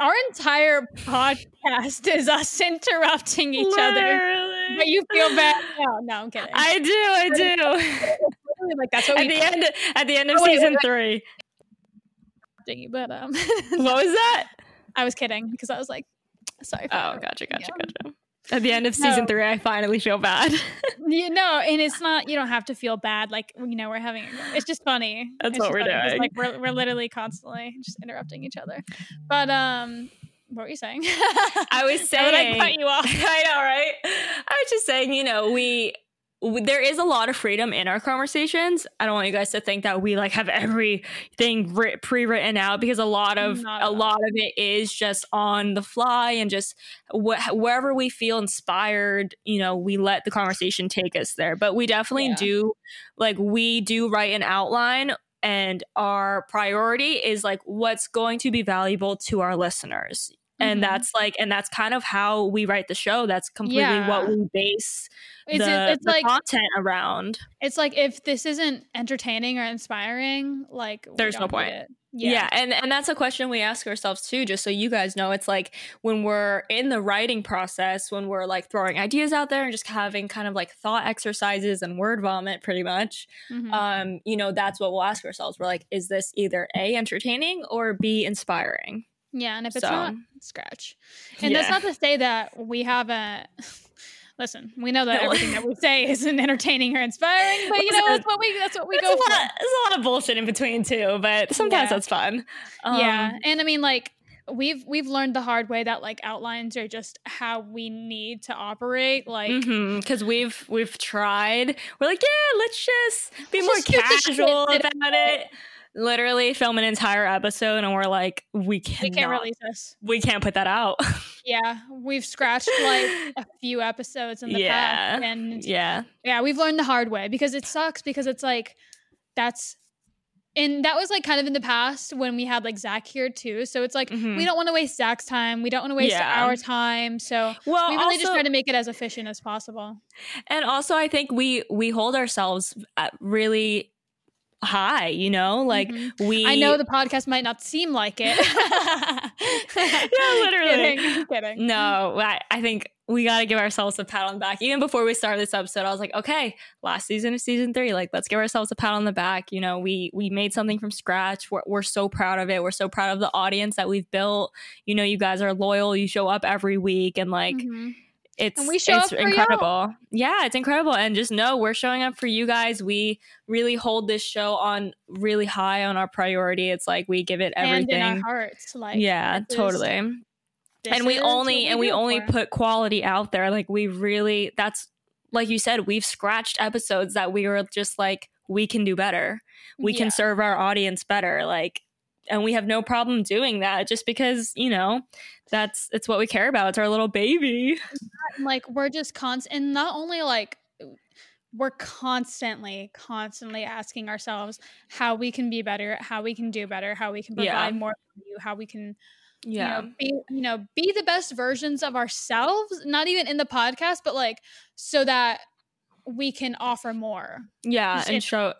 our entire podcast is us interrupting each other. Literally. but you feel bad. No no i'm kidding. I do i do. like that's what at we the end at the end of Oh, season wait, three. Do but um what was that? I was kidding because i was like sorry for oh gotcha you. gotcha gotcha at the end of season No. three i finally feel bad you know and it's not you don't have to feel bad like you know we're having it's just funny That's It's what we're funny doing. like we're, we're literally constantly just interrupting each other but um what were you saying I was did I saying, cut you off? I know, right? I was just saying, you know, we there is a lot of freedom in our conversations. I don't want you guys to think that we like have everything writ- pre-written out because a lot of Not a lot of it is just on the fly and just wh- wherever we feel inspired, you know, we let the conversation take us there. But we definitely Yeah. do like we do write an outline and our priority is like what's going to be valuable to our listeners and Mhm. that's like and that's kind of how we write the show that's completely Yeah. what we base it's, the, it's the like content around it's like if this isn't entertaining or inspiring like There's no point. it. yeah. and and that's a question we ask ourselves too just so you guys know it's like when we're in the writing process when we're like throwing ideas out there and just having kind of like thought exercises and word vomit pretty much Mhm. um you know that's what we'll ask ourselves we're like is this either a entertaining or b inspiring Yeah, and if it's So- not, scratch. And that's not to say that we haven't. Listen, we know that everything that we say isn't entertaining or inspiring, but you know that's what we that's what we There's go a, for. lot, there's a lot of bullshit in between too, but sometimes Yeah. that's fun. yeah, Um, and I mean like we've we've learned the hard way that like outlines are just how we need to operate. Like because we've we've tried. We're like, yeah, let's just be Let's more just do the shit casual about it. Literally film an entire episode, and we're like, we can't. we can't release this. We can't put that out. Yeah, we've scratched like a few episodes in the past, and yeah, yeah we've learned the hard way because it sucks because it's like that's and that was like kind of in the past when we had like zak here too so it's like Mhm. we don't want to waste zak's time we don't want to waste Yeah. our time so Well, we really just try to make it as efficient as possible and also I think we we hold ourselves at really high. You know, like Mhm. we. i know the podcast might not seem like it Yeah, literally. kidding, kidding. No, I, I think we got to give ourselves a pat on the back. Even before we started this episode, I was like, okay, last season is season three. Like, let's give ourselves a pat on the back. You know, we we made something from scratch. We're, we're so proud of it. We're so proud of the audience that we've built. You know, you guys are loyal. You show up every week, and like, Mhm. It's And we show it's for y'all. incredible. Yeah, it's incredible. And just know we're showing up for you guys. We really hold this show on really high on our priority. It's like we give it and in our everything. hearts like yeah, is- totally and we only what and we only for. put quality out there like we really that's like you said we've scratched episodes that we were just like we can do better we Yeah. can serve our audience better like and we have no problem doing that just because you know that's it's what we care about. It's our little baby. Like we're just constant and not only like we're constantly constantly asking ourselves how we can be better how we can do better how we can provide Yeah. more value how we can yeah you know be you know be the best versions of ourselves not even in the podcast but like so that we can offer more. Yeah and show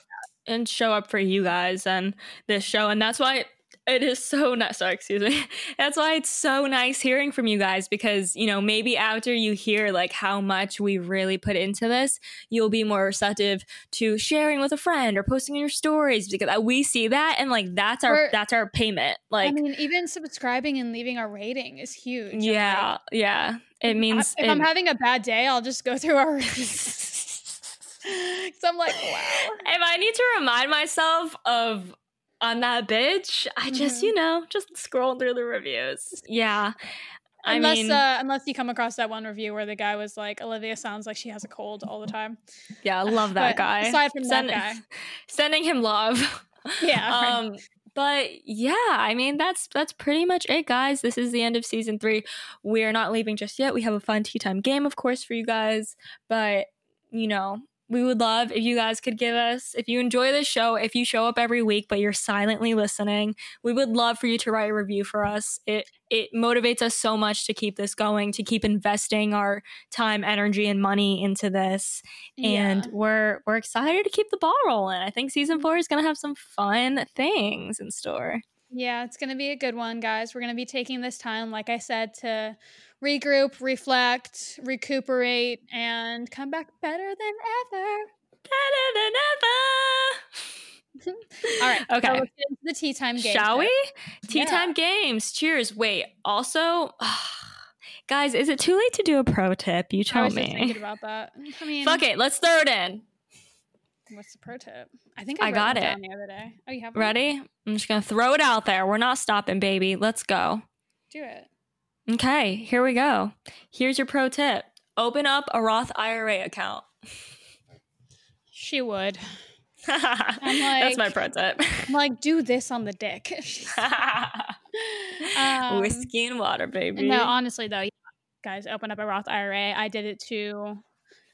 and show up for you guys and this show and that's why it is so nice sorry excuse me. That's why it's so nice hearing from you guys because you know maybe after you hear like how much we really put into this you'll be more receptive to sharing with a friend or posting in your stories because we see that and like that's our We're- that's our payment. Like i mean even subscribing and leaving our rating is huge yeah yeah. It means if i'm having a bad day i'll just go through our so i'm like wow. If I need to remind myself of on that bitch. I just, Mhm. you know, just scroll through the reviews. Yeah. I unless mean, uh, unless you come across that one review where the guy was like, Olivia sounds like she has a cold all the time. yeah, I love that guy. Aside from Send- that guy, Sending him love. Yeah, right. Um, but yeah, I mean that's that's pretty much it, guys. This is the end of season three. We're not leaving just yet. We have a fun tea time game, of course, for you guys. But you know, we would love if you guys could give us if you enjoy this show, if you show up every week but you're silently listening, we would love for you to write a review for us. It it motivates us so much to keep this going, to keep investing our time, energy, and money into this and Yeah. we're we're excited to keep the ball rolling. I think season four is gonna have some fun things in store. Yeah, it's going to be a good one, guys. We're going to be taking this time, like I said, to regroup, reflect, recuperate, and come back better than ever. Better than ever. All right. Okay. So let's get into the tea time game. Shall we? Tea Yeah. time games. Cheers. Wait. Also, guys, is it too late to do a pro tip? You I tell was just thinking me. about that. I mean, Fuck it. Let's throw it in. What's the pro tip? I think I, I wrote got it it. down the other day. Oh, you have one? Ready? I'm just gonna throw it out there. We're not stopping, baby. Let's go. Do it. Okay, here we go. Here's your pro tip. Open up a Roth IRA account. She would. That's like- my pro tip. I'm like, do this on the dick. Um, Whiskey and water, baby. no, honestly though, guys, open up a Roth IRA. I did it too.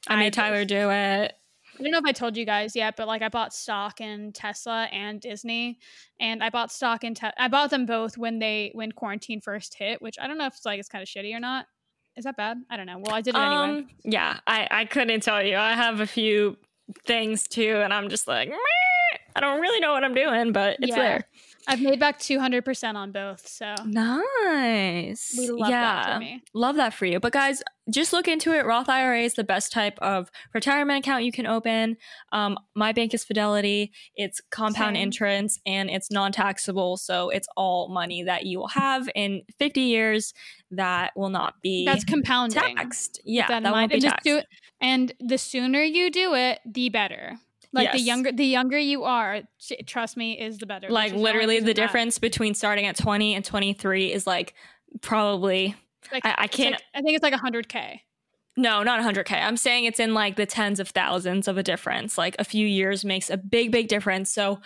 I made Tyler do it. I don't know if I told you guys yet, but like I bought stock in Tesla and Disney, and I bought stock in te- I bought them both when they when quarantine first hit, which I don't know if it's like it's kind of shitty or not. Is that bad? I don't know. Well, I did it anyway. Um, yeah, I, I couldn't tell you. I have a few things too, and I'm just like, "Meh." I don't really know what I'm doing, but it's Yeah. there. I've made back two hundred percent on both, so Nice. we love yeah. that for me. Love that for you. But guys, just look into it. Roth IRA is the best type of retirement account you can open. Um, my bank is Fidelity. It's compound Same. interest and it's non-taxable, so it's all money that you will have in 50 years that will not be That's compounding. taxed. Yeah, that that, won't be taxed. do it, and the sooner you do it, the better. Like the younger the younger you are, trust me, is the better. like literally the difference between starting at 20 and 23 is like probably Like, I- I can't- like- I think it's like hundred k. no not 100k i'm saying it's in like the tens of thousands of a difference. Like a few years makes a big big difference. So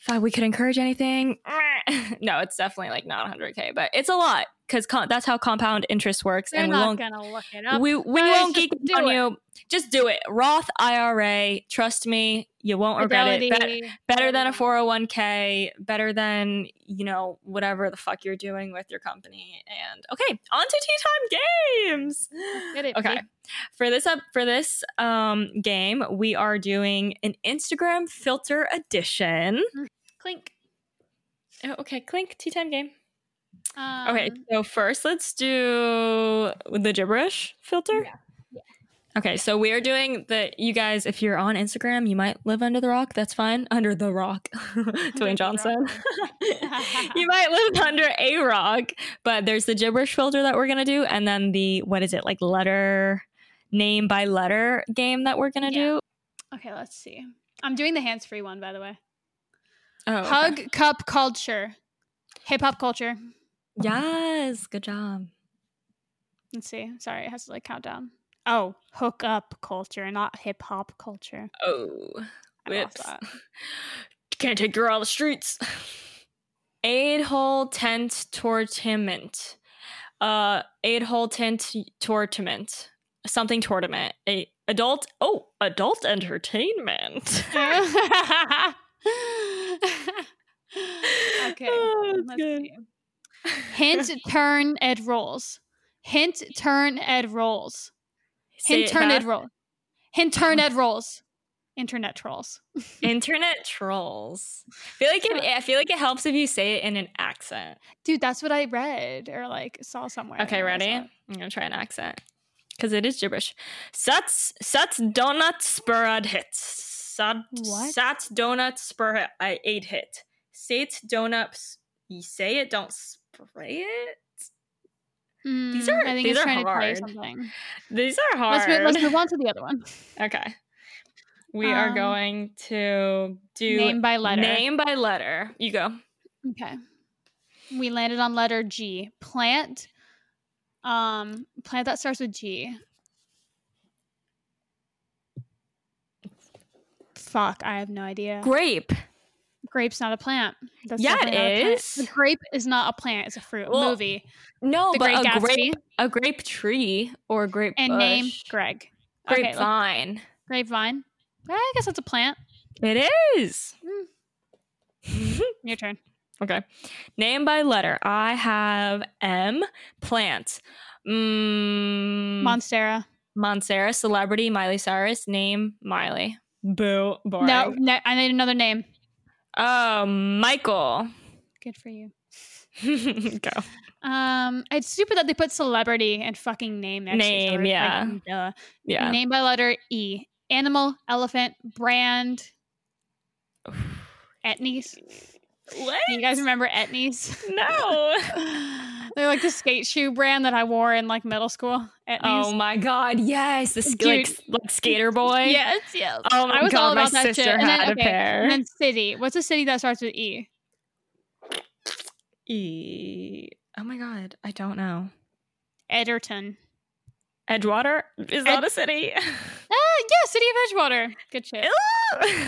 if I- we could encourage anything no it's definitely like not 100k but it's a lot because that's how compound interest works They're and we not won't gonna look it up. we, we won't geek on it. you. Just do it. Roth ira trust me you won't regret it. Fidelity, Bet- better than a 401k better than you know whatever the fuck you're doing with your company. And okay on to tea time games. Get it, okay. babe. for this up for this um game we are doing an instagram filter edition. Clink. oh, okay clink tea time game Um, okay so first let's do the gibberish filter Yeah. Yeah. Okay, so we are doing the. You guys, if you're on Instagram, you might live under the rock. That's fine. Under the rock, Dwayne Johnson. you might live under a rock, but there's the gibberish filter that we're gonna do, and then the what is it like letter name by letter game that we're gonna Yeah. do. Okay, let's see. I'm doing the hands free one, by the way. Oh, okay. Hug cup culture, hip hop culture. Yes, good job. Let's see. Sorry, it has to like count down. Oh, hook up culture, not hip hop culture. Oh, whips. that. Can't take girl on the streets. Aid hole tent tournament. Uh, aid hole tent tournament. Something tournament. A adult. Oh, adult entertainment. okay, Oh, let's good. see. Hint, turn, ed rolls. Hint, turn, ed rolls. Hint, turn, ed roll. Hint, turn, ed rolls. Internet trolls. Internet trolls. I feel like it, I feel like it helps if you say it in an accent. Dude, that's what I read or like saw somewhere. Okay, ready? I'm gonna try an accent because it is gibberish. Sats sats donuts spurad hit. Sat What? sats donuts spur I ate hit. Sat donuts. You say it, don't spray it. These Mm, are- I think these are trying hard. to play something. These are hard. Let's move, let's move on to the other one. okay. We are Um, going to do Name by letter. Name by letter. You go. Okay. We landed on letter G. Plant. Um, plant that starts with G. Fuck, I have no idea. Grape. Grape's not a plant. That's Yeah, it definitely not a plant. is. The grape is not a plant. It's a fruit. Well, movie. No, The but Great a Gatsby. grape, a grape tree or a grape And bush. name Greg. Okay, grapevine. grapevine. Eh, I guess that's a plant. It is. Your turn. okay. Name by letter. I have M. Plant. Mm, Monstera. Montserrat. Celebrity. Miley Cyrus. Name. Miley. Boo. Boring. No, no, I need another name. Oh, Michael. Good for you. Go. Um, it's stupid that they put celebrity and fucking name next to each Name, other. Yeah. Like, duh. Yeah. Name by letter E. Animal, elephant, brand. Etnies. What? You guys remember Etnies? No. They're like the skate shoe brand that I wore in like middle school. Etnies. Oh my god, yes, the sk- like, like skater boy. yes, yes. Oh my I was god, all my about that sister shit. And had then, a okay, pair. And then city. What's a city that starts with E? E- oh my god, I don't know. Edgerton. Edgewater is that a city? Ah, yeah, city of Edgewater. Good shit.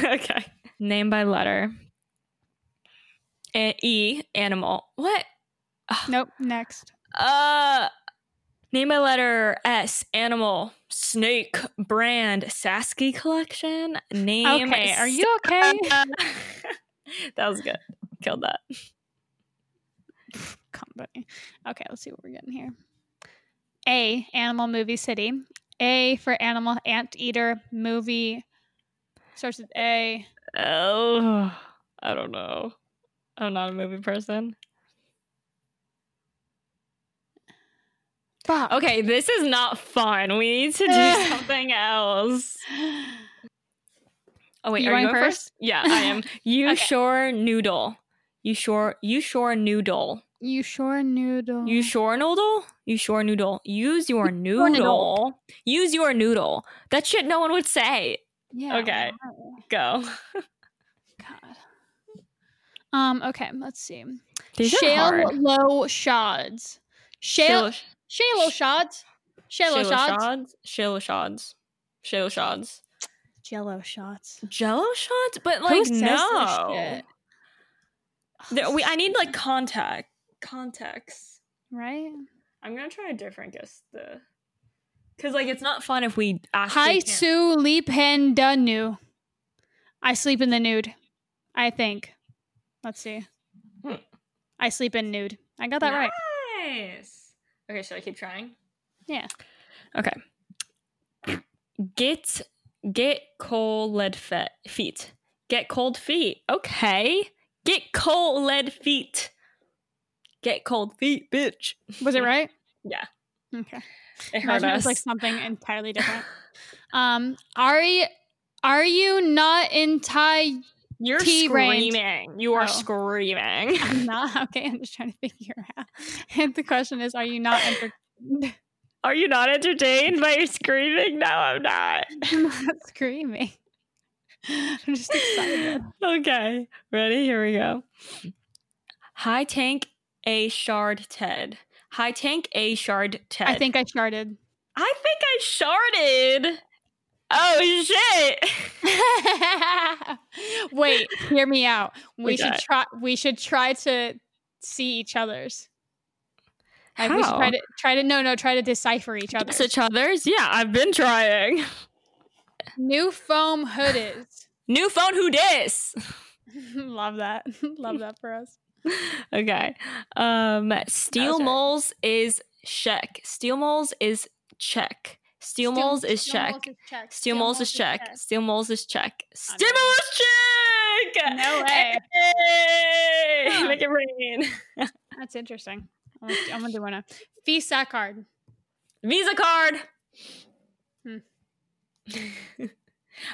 okay. Name by letter. A- e animal. What? Nope. Next. Uh name by letter S animal snake brand Sasky collection name Okay, are you okay? that was good. Killed that. company. Okay, let's see what we're getting here. A animal movie city. A for animal anteater movie. Starts with A. Oh, I don't know. I'm not a movie person. Fuck. Okay, this is not fun. We need to do something else. Oh wait, You are you going first? first? Yeah, I am. You Okay. sure noodle. You sure you sure noodle. You sure noodle. You sure noodle? You sure noodle. Use your noodle. noodle. Use your noodle. That shit no one would say. Yeah. Okay. wow. Go. God. Um. Okay. Let's see. These Shale low shods. Shale. Shale shods. Shale Shalo shods. shods. Shalo shods. Shalo shods. Jello shots. Jello shots? But Who like says no. shit? There- we I need like contact context. Right. I'm gonna try a different guess the because like it's not fun if we actually Hi can't- su lipendanu. I sleep in the nude. I think. Let's see. Hmm. I sleep in nude. I got that right. Nice. Okay, should I keep trying? Yeah. Okay. Get get cold lead fe- feet. Get cold feet. Okay. Get cold lead feet. Get cold feet, bitch. Was it right? Yeah. Okay. It hurt Imagine it was us. like something entirely different. um, are you are you not in Thai? You're screaming. You are Oh. screaming. I'm not okay. I'm just trying to figure out. And the question is, are you not enter- Are you not entertained by your screaming? No, I'm not. I'm not screaming? I'm just excited. Okay. Ready? Here we go. High tank A shard Ted. High tank A shard Ted. I think I sharded. I think I sharded. Oh shit. Wait, hear me out. We should try. We should try to see each other's. Like we should How? try to try to no no try to decipher each other's. Guess each other's? Yeah, I've been trying. New foam hoodies. New phone who dis? Love that. Love that for us. okay. Um Steel moles is check. Steel moles is check. Steel moles is check. Steel moles is check. Steel moles is check. Stimulus check. No way. Hey! Make it rain. That's interesting. I'm gonna, do one now. Visa card. Visa card. Hmm.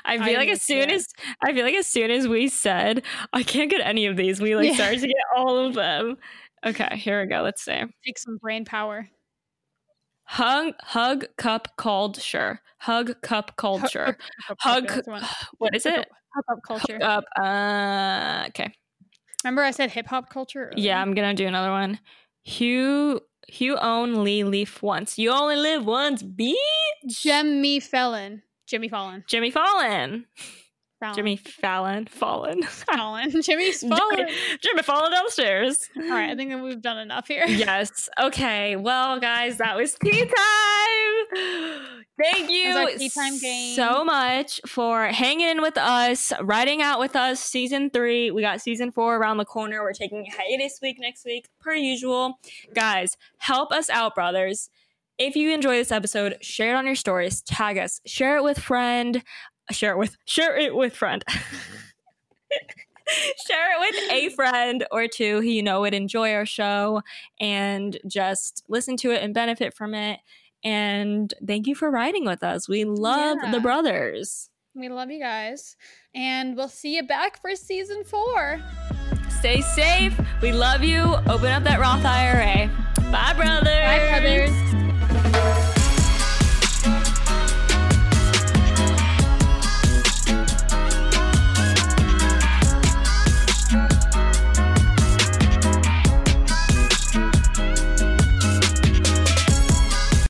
I I feel like as soon as I feel like as soon as we said I can't get any of these, we like Yeah. started to get all of them. Okay, here we go. Let's see. Take some brain power. Hug hug cup culture. Hug cup culture. Hug. What is it? Hip hop culture. Hug up. Uh, okay. Remember, I said hip hop culture. earlier? Yeah, I'm gonna do another one. Hugh Hugh only leaf once. You only live once, bitch. Jimmy Fallon. Jimmy Fallon. Jimmy Fallon. Fallon. Jimmy Fallon. Fallen. Fallon. Jimmy Fallon. Jimmy, Jimmy Fallon downstairs. All right, I think that we've done enough here. yes. Okay. Well, guys, that was tea time. Thank you tea time game. so much for hanging in with us, riding out with us. Season three. We got season four around the corner. We're taking hiatus week next week, per usual. Guys, help us out, brothers. If you enjoy this episode, share it on your stories, tag us, share it with friend, share it with share it with friend. Mm-hmm. share it with a friend or two who you know would enjoy our show and just listen to it and benefit from it. And thank you for riding with us. We love Yeah. the brothers. We love you guys. And we'll see you back for season four. Stay safe. We love you. Open up that Roth IRA. Bye, brothers. Bye, brothers.